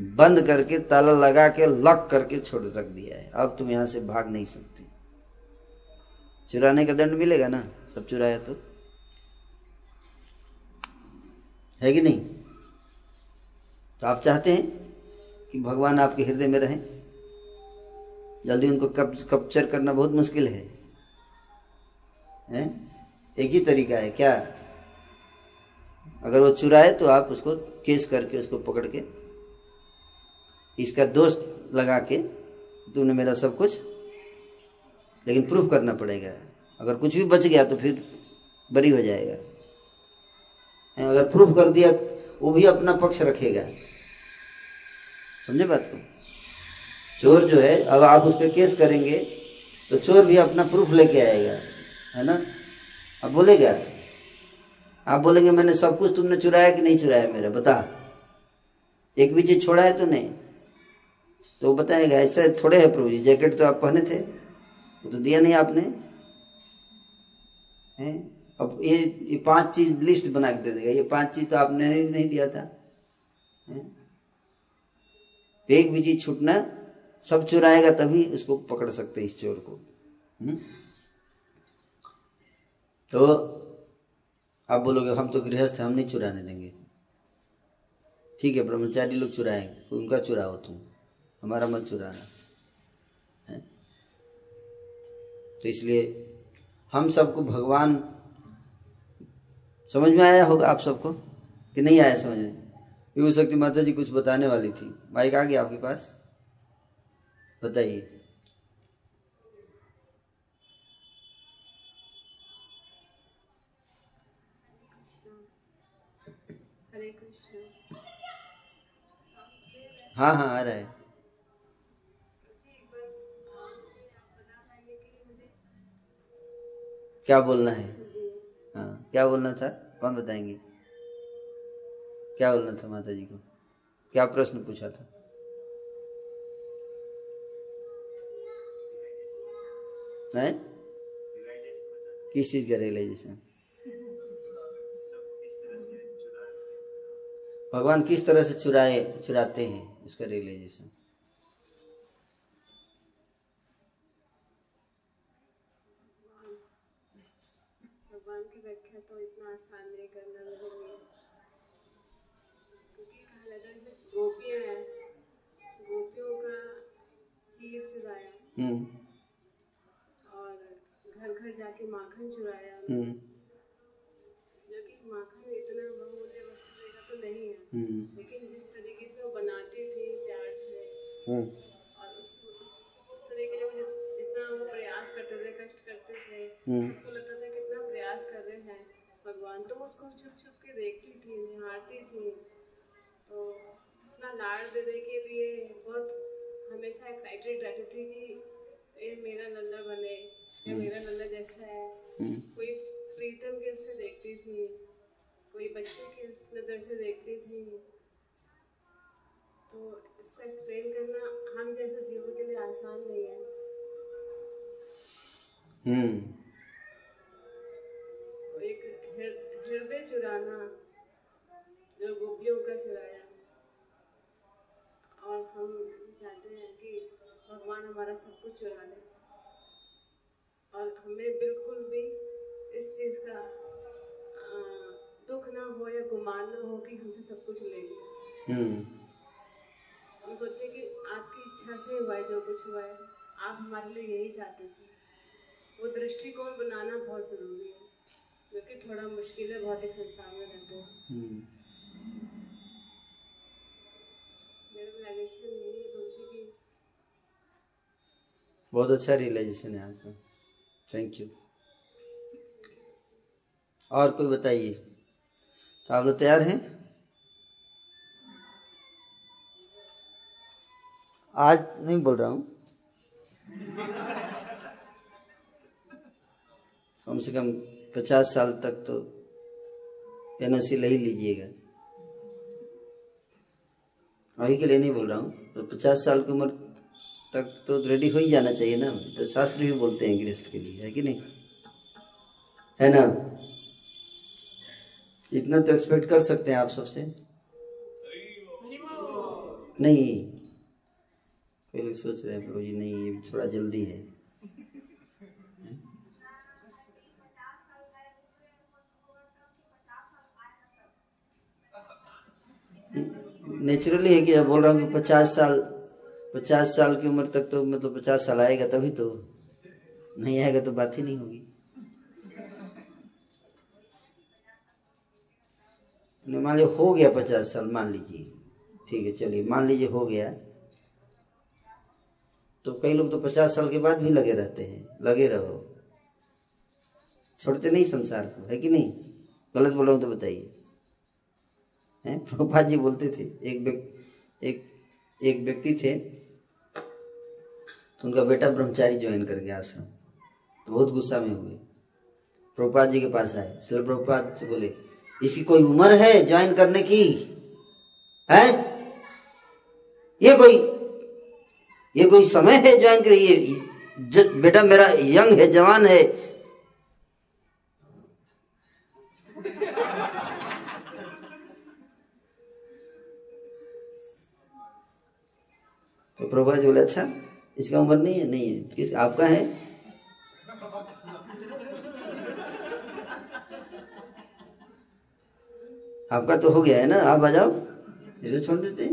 बंद करके, ताला लगा के, लॉक करके छोड़ रख दिया है। अब तुम यहाँ से भाग नहीं सकते। चुराने का दंड मिलेगा ना? सब चुराया तो। है कि नहीं? तो आप चाहते हैं कि भगवान आपके हृदय में रहें? जल्दी उनको कैप्चर करना बहुत मुश्किल है। हैं? एक ही तरीका है, क्या? अगर वो चुराए तो आप उसको केस करके, उसको पकड़ के, इसका दोष लगा के तुमने मेरा सब कुछ, लेकिन प्रूफ करना पड़ेगा। अगर कुछ भी बच गया तो फिर बरी हो जाएगा। अगर प्रूफ कर दिया वो भी अपना पक्ष रखेगा। समझे बात को? चोर जो है, अब आप उस पर केस करेंगे तो चोर भी अपना प्रूफ लेके आएगा। है ना? अब बोलेगा आप बोलेंगे मैंने सब कुछ तुमने चुराया कि नहीं चुराया मेरा? बता। एक भी चीज़ छोड़ा है तो नहीं? तो बताएगा ऐसा थोड़े है प्रभु जी जैकेट तो आप पहने थे वो तो दिया नहीं आपने। हैं? अब ये ये पाँच चीज़ लिस्ट बना के दे देगा। ये पाँच चीज़ तो आपने नहीं, नहीं दिया था। है? एक भी चीज़ छूटना सब चुराएगा तभी उसको पकड़ सकते इस चोर को। हुँ? तो आप बोलोगे, हम तो गृहस्थ हम नहीं चुराने देंगे। ठीक है, ब्रह्मचारी लोग चुराएँगे उनका चुराओ तुम। हमारा मत चुराना। है? तो इसलिए हम सबको भगवान, समझ में आया होगा आप सबको? कि नहीं आया समझ में? हो सकती माता जी कुछ बताने वाली थी। माइक आ गया आपके पास? बताइए। हाँ हाँ आ रहा है। क्या बोलना है? हाँ क्या बोलना था? कौन बताएँगे। क्या बोलना था माता जी को? क्या प्रश्न पूछा था? है? किस चीज़ का रियलाइजेशन भगवान किस तरह से चुराए चुराते हैं उसका रियलाइजेशन हुआ है आप हमारे लिए यही चाहते थे। वो दृष्टिकोण बनाना बहुत ज़रूरी है क्योंकि थोड़ा मुश्किल है भौतिक संसार में रहते हैं। हम्म। है बहुत अच्छा रियलाइजेशन है आपका। थैंक यू और कोई बताइए? तो आप लोग तैयार हैं? आज नहीं बोल रहा हूँ। कम से कम पचास साल तक तो एनओसी ले ही लीजिएगा। अभी के लिए नहीं बोल रहा हूँ तो पचास साल की उम्र तक तो रेडी हो ही जाना चाहिए ना। तो शास्त्र भी बोलते हैं गृहस्थ के लिए है कि नहीं? है ना? इतना तो एक्सपेक्ट कर सकते हैं आप सबसे। नहीं। कोई लोग सोच रहे हैं, प्रभु जी, नहीं, ये थोड़ा जल्दी है। नेचुरली है कि मैं बोल रहा हूँ कि पचास साल पचास साल की उम्र तक तो मतलब पचास साल आएगा तभी तो नहीं आएगा तो बात ही नहीं होगी। मान लीजिए हो गया पचास साल, मान लीजिए। ठीक है, चलिए, मान लीजिए हो गया। तो कई लोग तो पचास साल के बाद भी लगे रहते हैं, लगे रहो। छोड़ते नहीं संसार को, है कि नहीं? गलत बोल रहा हूँ तो बताइए। हैं? प्रभुपाद जी बोलते थे, एक व्यक्ति एक एक व्यक्ति थे तो उनका बेटा ब्रह्मचारी ज्वाइन कर गया आश्रम तो बहुत गुस्सा में हुए। प्रभुपाद जी के पास आए, सर प्रभुपाद से बोले, इसकी कोई उम्र है ज्वाइन करने की? है? ये कोई ये कोई समय है ज्वाइन कर ये बेटा मेरा यंग है, जवान है। तो प्रभुपाद जी बोले अच्छा इसका उम्र नहीं है? नहीं है। किस, आपका है? आपका तो हो गया है ना, आप आ जाओ इसे छोड़ देते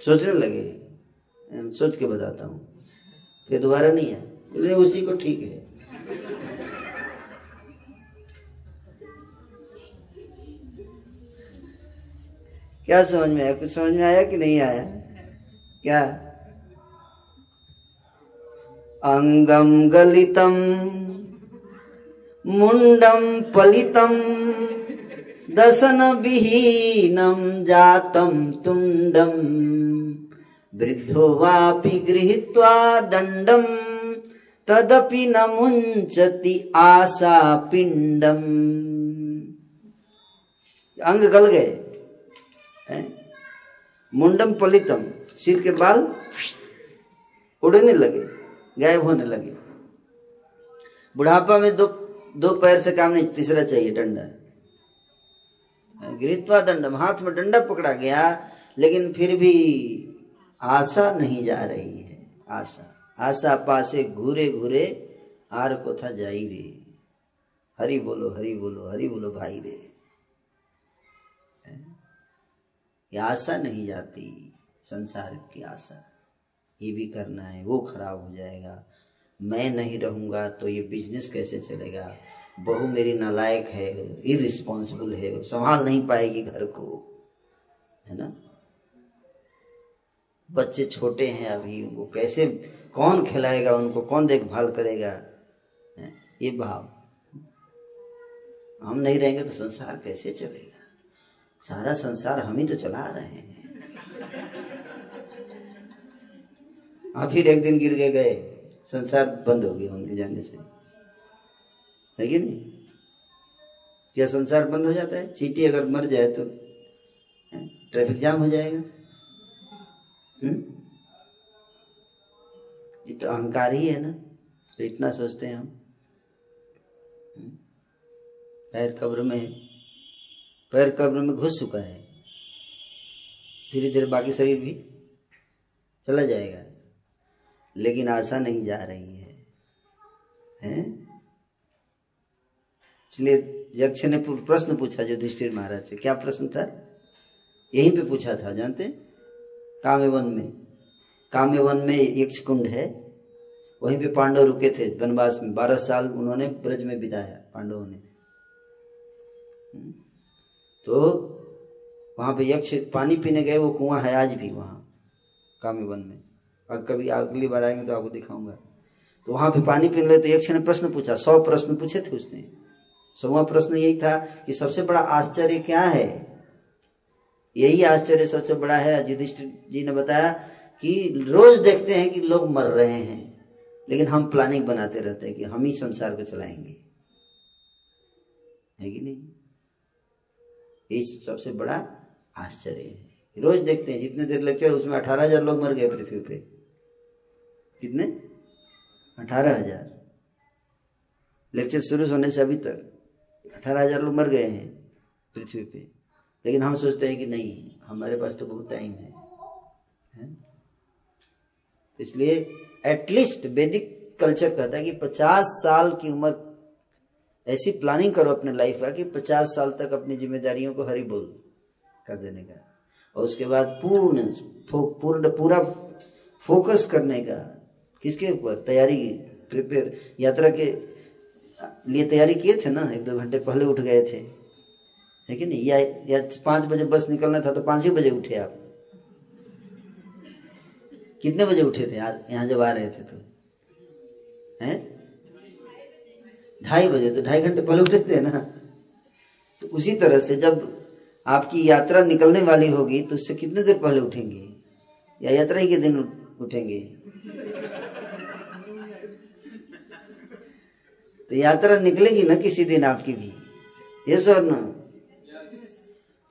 सोचने लगे सोच के बताता हूँ। फिर दोबारा नहीं है। बोले, उसी को ठीक है। क्या समझ में आया? कुछ समझ में आया कि नहीं आया? क्या? अंगम गलितम, मुंडम पलितम दशन विहीनम जातम तुंडम। वृद्धो वापि गृहीत्वा दंडम तदपि न मुंचति आशा पिंडम अंग गल गए मुंडम पलितम सिर के बाल उड़ने लगे, गायब होने लगे। बुढ़ापा में दो दो पैर से काम नहीं, तीसरा चाहिए डंडा। गिरित्वा दंडम, हाथ में डंडा पकड़ा गया, लेकिन फिर भी आशा नहीं जा रही है। आशा। आशा पासे घूरे घूरे आर को था जाई रे। हरि बोलो, हरी बोलो हरी बोलो भाई रे। आशा नहीं जाती, संसार की आशा। ये भी करना है, वो खराब हो जाएगा। मैं नहीं रहूँगा तो ये बिज़नेस कैसे चलेगा? बहू मेरी नालायक है इरिस्पॉन्सिबल है, संभाल नहीं पाएगी घर को। है ना? बच्चे छोटे हैं अभी, उनको कैसे, कौन खिलाएगा उनको, कौन देखभाल करेगा? ये भाव। हम नहीं रहेंगे तो संसार कैसे चलेगा? सारा संसार हम ही तो चला रहे हैं। हाँ फिर एक दिन गिर गए गए, संसार बंद हो गया उनके जाने से। है कि नहीं? क्या संसार बंद हो जाता है? चीटी अगर मर जाए तो ट्रैफ़िक जाम हो जाएगा। हम्म? ये तो अहंकार ही है ना तो इतना सोचते हैं हम। पैर कब्र में, पैर कब्र में घुस चुका है। धीरे धीरे बाकी शरीर भी चला जाएगा। लेकिन आशा नहीं जा रही है। हैं? इसलिए यक्ष ने प्रश्न पूछा युधिष्ठिर महाराज से, क्या प्रश्न था? यहीं पे पूछा था, जानते काम्यवन में। काम्यवन में यक्ष कुंड है, वहीं पे पांडव रुके थे वनवास में। बारह साल उन्होंने ब्रज में बिताया पांडवों ने। हम्म। तो वहाँ पे यक्ष पानी पीने गए, वो कुआँ है आज भी वहाँ, काम्यवन में। और कभी अगली बार आएँगे तो आपको दिखाऊँगा। तो वहाँ पे पानी पीने गए तो यक्ष ने प्रश्न पूछा, सौ प्रश्न पूछे थे उसने। सौवा प्रश्न यही था कि सबसे बड़ा आश्चर्य क्या है? यही आश्चर्य सबसे बड़ा है। युधिष्ठिर जी ने बताया कि रोज देखते हैं कि लोग मर रहे हैं, लेकिन हम प्लानिंग बनाते रहते हैं कि हम ही संसार को चलाएँगे। है कि नहीं? ये सबसे बड़ा आश्चर्य है। रोज देखते हैं, जितने देर लेक्चर उसमें अठारह हज़ार लोग मर गए पृथ्वी पे। कितने? अठारह हज़ार। लेक्चर शुरू होने से अभी तक अठारह हज़ार लोग मर गए हैं पृथ्वी पे। लेकिन हम सोचते हैं कि नहीं, हमारे पास तो बहुत टाइम है? इसलिए एटलीस्ट वैदिक कल्चर कहता है कि पचास साल की उम्र, ऐसी प्लानिंग करो अपने लाइफ का कि पचास साल तक अपनी जिम्मेदारियों को हरी बोल कर देने का। और उसके बाद पूर्ण पूर्ण, पूरा फोकस करने का। किसके ऊपर? तैयारी प्रिपेयर यात्रा के लिए तैयारी किए थे ना? एक दो घंटे पहले उठ गए थे। है कि नहीं? या या पाँच बजे बस निकलना था तो पाँच ही बजे उठे आप। कितने बजे उठे थे? यहाँ जब आ रहे थे तो। हैं? ढाई बजे तो ढाई घंटे पहले उठे थे ना? तो उसी तरह से जब आपकी यात्रा निकलने वाली होगी तो उससे कितने देर पहले उठेंगे? या यात्रा ही के दिन उठेंगे? तो यात्रा निकलेगी ना किसी दिन आपकी भी। ये सर ना?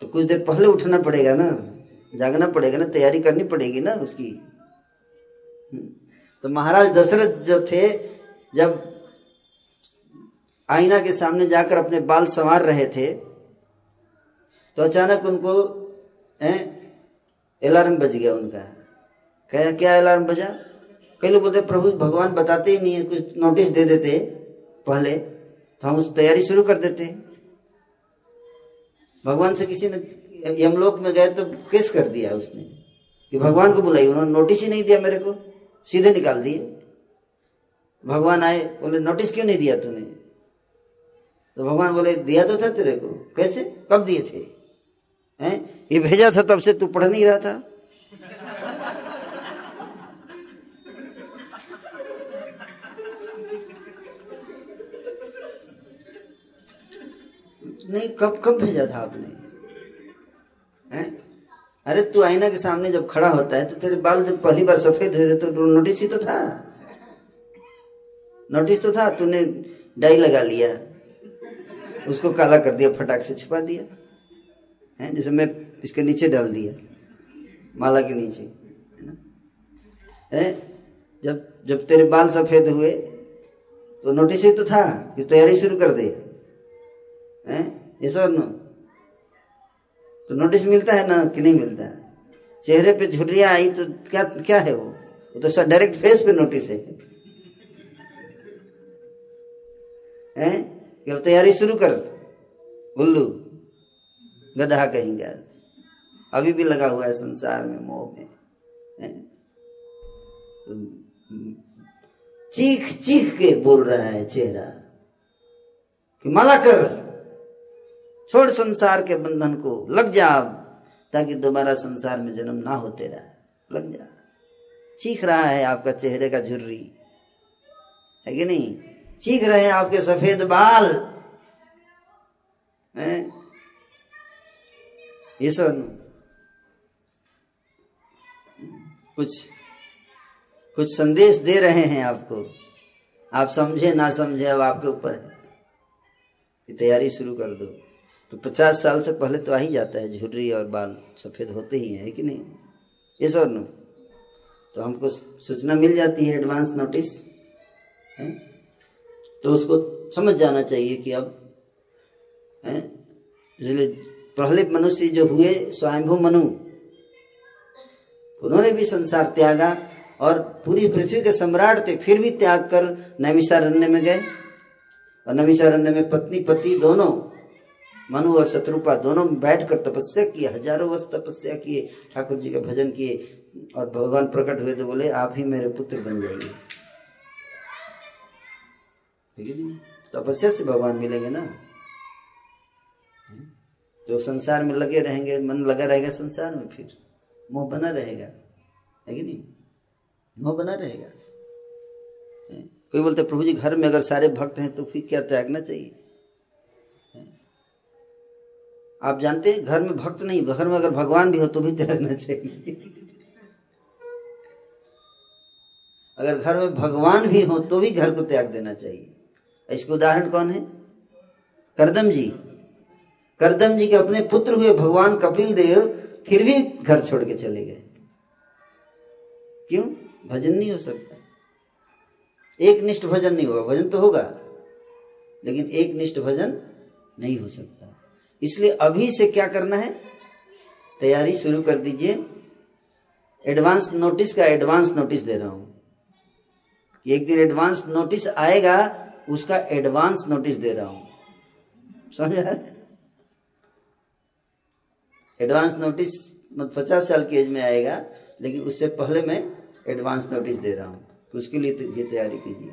तो कुछ देर पहले उठना पड़ेगा ना, जागना पड़ेगा ना, तैयारी करनी पड़ेगी ना उसकी। हम्म। तो महाराज दशरथ जो थे, जब आईना के सामने जाकर अपने बाल संवार रहे थे तो अचानक उनको अलार्म बज गया उनका। क्या क्या अलार्म बजा? कई लोग बोलते प्रभु, भगवान बताते ही नहीं है, कुछ नोटिस दे देते पहले तो हम उस तैयारी शुरू कर देते भगवान से किसी ने, यमलोक में गए तो केस कर दिया उसने। कि भगवान को बुलाई, उन्होंने नोटिस ही नहीं दिया मेरे को। सीधे निकाल दिए। भगवान आए, बोले नोटिस क्यों नहीं दिया तूने? तो भगवान बोले, दिया तो था तेरे को। कैसे? कब दिए थे? हैं? ये भेजा था तब से, तू पढ़ नहीं रहा था? नहीं, कब कब भेजा था आपने? हैं? अरे तू आईना के सामने जब खड़ा होता है तो तेरे बाल जब पहली बार सफ़ेद हुए तो नोटिस ही तो था। नोटिस तो था, तूने डाई लगा लिया। उसको काला कर दिया, फटाक से छुपा दिया। है? जैसे मैं इसके नीचे डाल दिया, माला के नीचे, है है? जब जब तेरे बाल सफ़ेद हुए तो नोटिस ही तो था कि तैयारी शुरू कर दे। ये सब तो नोटिस मिलता है ना कि नहीं मिलता? है चेहरे पे झुर्रिया आई तो क्या क्या है वो? वो तो डायरेक्ट फेस पे नोटिस है। हैं? कि अब तैयारी शुरू कर। उल्लू गधा कहेंगे अभी भी लगा हुआ है संसार में, मोह में। तो चीख चीख के बोल रहा है चेहरा। कि माला कर। छोड़ संसार के बंधन को। लग जा ताकि दोबारा संसार में जन्म ना हो तेरा लग जा। चीख रहा है आपका चेहरे का झुर्री। है कि नहीं? चीख रहे हैं आपके सफ़ेद बाल। हैं? ये सब कुछ कुछ संदेश दे रहे हैं आपको। आप समझे ना समझे, अब आपके ऊपर है। तैयारी शुरू कर दो। तो पचास साल से पहले तो आ ही जाता है, झुर्री और बाल सफ़ेद होते ही हैं कि नहीं? ये और नो। तो हमको सूचना मिल जाती है एडवांस नोटिस है? तो उसको समझ जाना चाहिए कि अब, है? इसलिए पहले मनुष्य जो हुए, स्वयंभू मनु, उन्होंने भी संसार त्यागा और पूरी पृथ्वी के सम्राट थे, फिर भी त्याग कर नैमिषारण्य में गए। और नैमिषारण्य में पत्नी पति दोनों मनु और शत्रुपा दोनों बैठ कर तपस्या किए, हज़ारों वर्ष तपस्या किए, ठाकुर जी का भजन किए और भगवान प्रकट हुए तो बोले, आप ही मेरे पुत्र बन जाइए। तपस्या से भगवान मिलेंगे ना? तो संसार में लगे रहेंगे, मन लगा रहेगा संसार में फिर। मोह बना रहेगा। है कि नहीं? मोह बना रहेगा। कोई बोलते, प्रभु जी, घर में अगर सारे भक्त हैं तो फिर क्या त्यागना चाहिए? आप जानते हैं, घर में भक्त नहीं, घर में अगर भगवान भी हो तो भी त्यागना चाहिए। अगर घर में भगवान भी हो तो भी घर को त्याग देना चाहिए। इसका उदाहरण कौन है? करदम जी। करदम जी के अपने पुत्र हुए भगवान कपिल देव फिर भी घर छोड़ के चले गए। क्यों? भजन नहीं हो सकता। एक निष्ठ भजन नहीं होगा, भजन तो होगा, लेकिन एक निष्ठ भजन नहीं हो सकता। इसलिए अभी से क्या करना है? तैयारी शुरू कर दीजिए। एडवांस नोटिस का एडवांस नोटिस दे रहा हूँ। एक दिन एडवांस नोटिस आएगा, उसका एडवांस नोटिस दे रहा हूँ। समझ? एडवांस नोटिस मतलब पचास साल की एज में आएगा, लेकिन उससे पहले मैं एडवांस नोटिस दे रहा हूँ उसके लिए ये तैयारी कीजिए।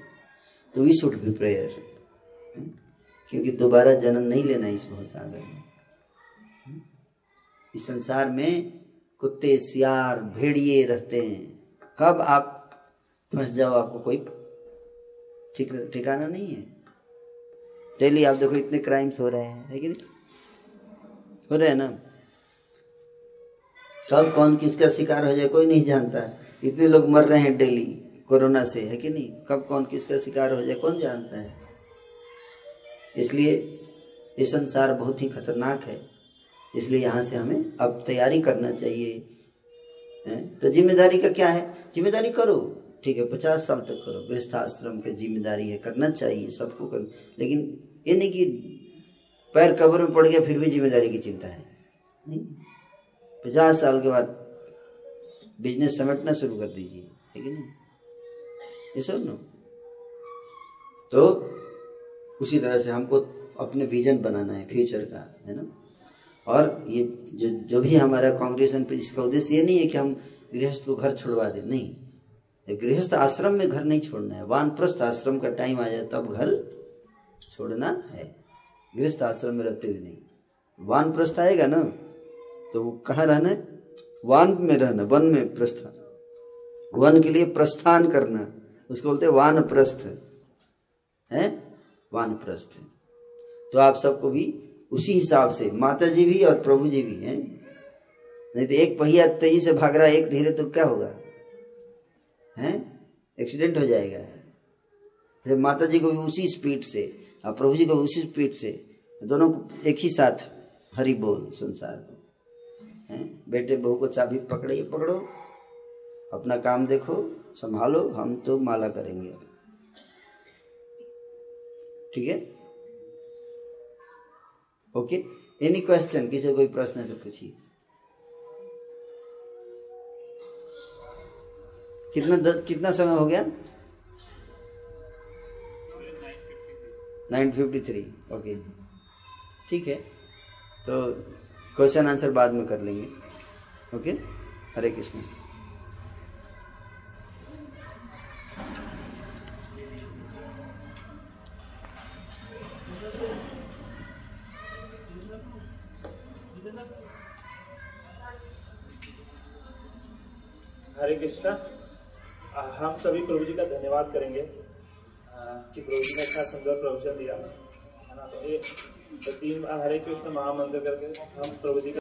तो वी शुड बी प्रेयर क्योंकि दोबारा जन्म नहीं लेना इस भवसागर में। इस संसार में कुत्ते, सियार, भेड़िए रहते हैं। कब आप फंस जाओ आपको कोई ठीक, ठिकाना नहीं है? डेली आप देखो इतने क्राइम्स हो रहे हैं, है कि नहीं? हो रहे हैं ना? कब, कौन किसका शिकार हो जाए, कोई नहीं जानता। इतने लोग मर रहे हैं डेली, कोरोना से, है कि नहीं? कब, कौन किसका शिकार हो जाए, कौन जानता है? इसलिए ये संसार बहुत ही खतरनाक है। इसलिए यहाँ से हमें अब तैयारी करना चाहिए। है? तो ज़िम्मेदारी का क्या है? ज़िम्मेदारी करो। ठीक है, पचास साल तक करो। गृहस्थाश्रम की ज़िम्मेदारी है, करना चाहिए, सबको कर। लेकिन ये नहीं कि पैर कब्र में पड़ गया, फिर भी ज़िम्मेदारी की चिंता है। नहीं। पचास साल के बाद बिज़नेस समेटना शुरू कर दीजिए। है कि नहीं? ये सब नो। तो उसी तरह से हमको अपने विजन बनाना है फ्यूचर का, है ना? और ये जो जो भी हमारा कांग्रेसन पे इसका उद्देश्य, ये नहीं है कि हम गृहस्थ को घर छोड़वा दें, नहीं। गृहस्थ आश्रम में घर नहीं छोड़ना है। वानप्रस्थ आश्रम का टाइम आ जाए, तब घर छोड़ना है। गृहस्थ आश्रम में रहते हुए नहीं। वानप्रस्थ आएगा ना तो वो कहाँ रहना वान में रहना, वन में प्रस्थान वन के लिए प्रस्थान करना, उसको बोलते हैं वान प्रस्थ है? वान प्रस्थ तो आप सबको भी उसी हिसाब से। माता जी भी और प्रभु जी भी हैं। नहीं तो एक पहिया तेज़ी से भाग रहा है, एक धीरे तो क्या होगा? हैं? एक्सीडेंट हो जाएगा। तो माता जी को भी उसी स्पीड से और प्रभु जी को भी उसी स्पीड से। दोनों को एक ही साथ हरी बोल संसार को। हैं? बेटे बहू को चाबी पकड़े पकड़ो। अपना काम देखो, संभालो। हम तो माला करेंगे। ठीक है? ओके एनी क्वेश्चन किसी कोई प्रश्न तो पूछिए। कितना दस कितना समय हो गया? नाइन फिफ्टी थ्री ओके ठीक है। तो क्वेश्चन आंसर बाद में कर लेंगे। ओके हरे कृष्ण। कृष्णा हम सभी प्रभु जी का धन्यवाद करेंगे कि प्रभु जी ने इतना सुंदर प्रवचन दिया। है ना? तो ये तो तीन हरे कृष्ण महामंत्र करके हम प्रभु जी का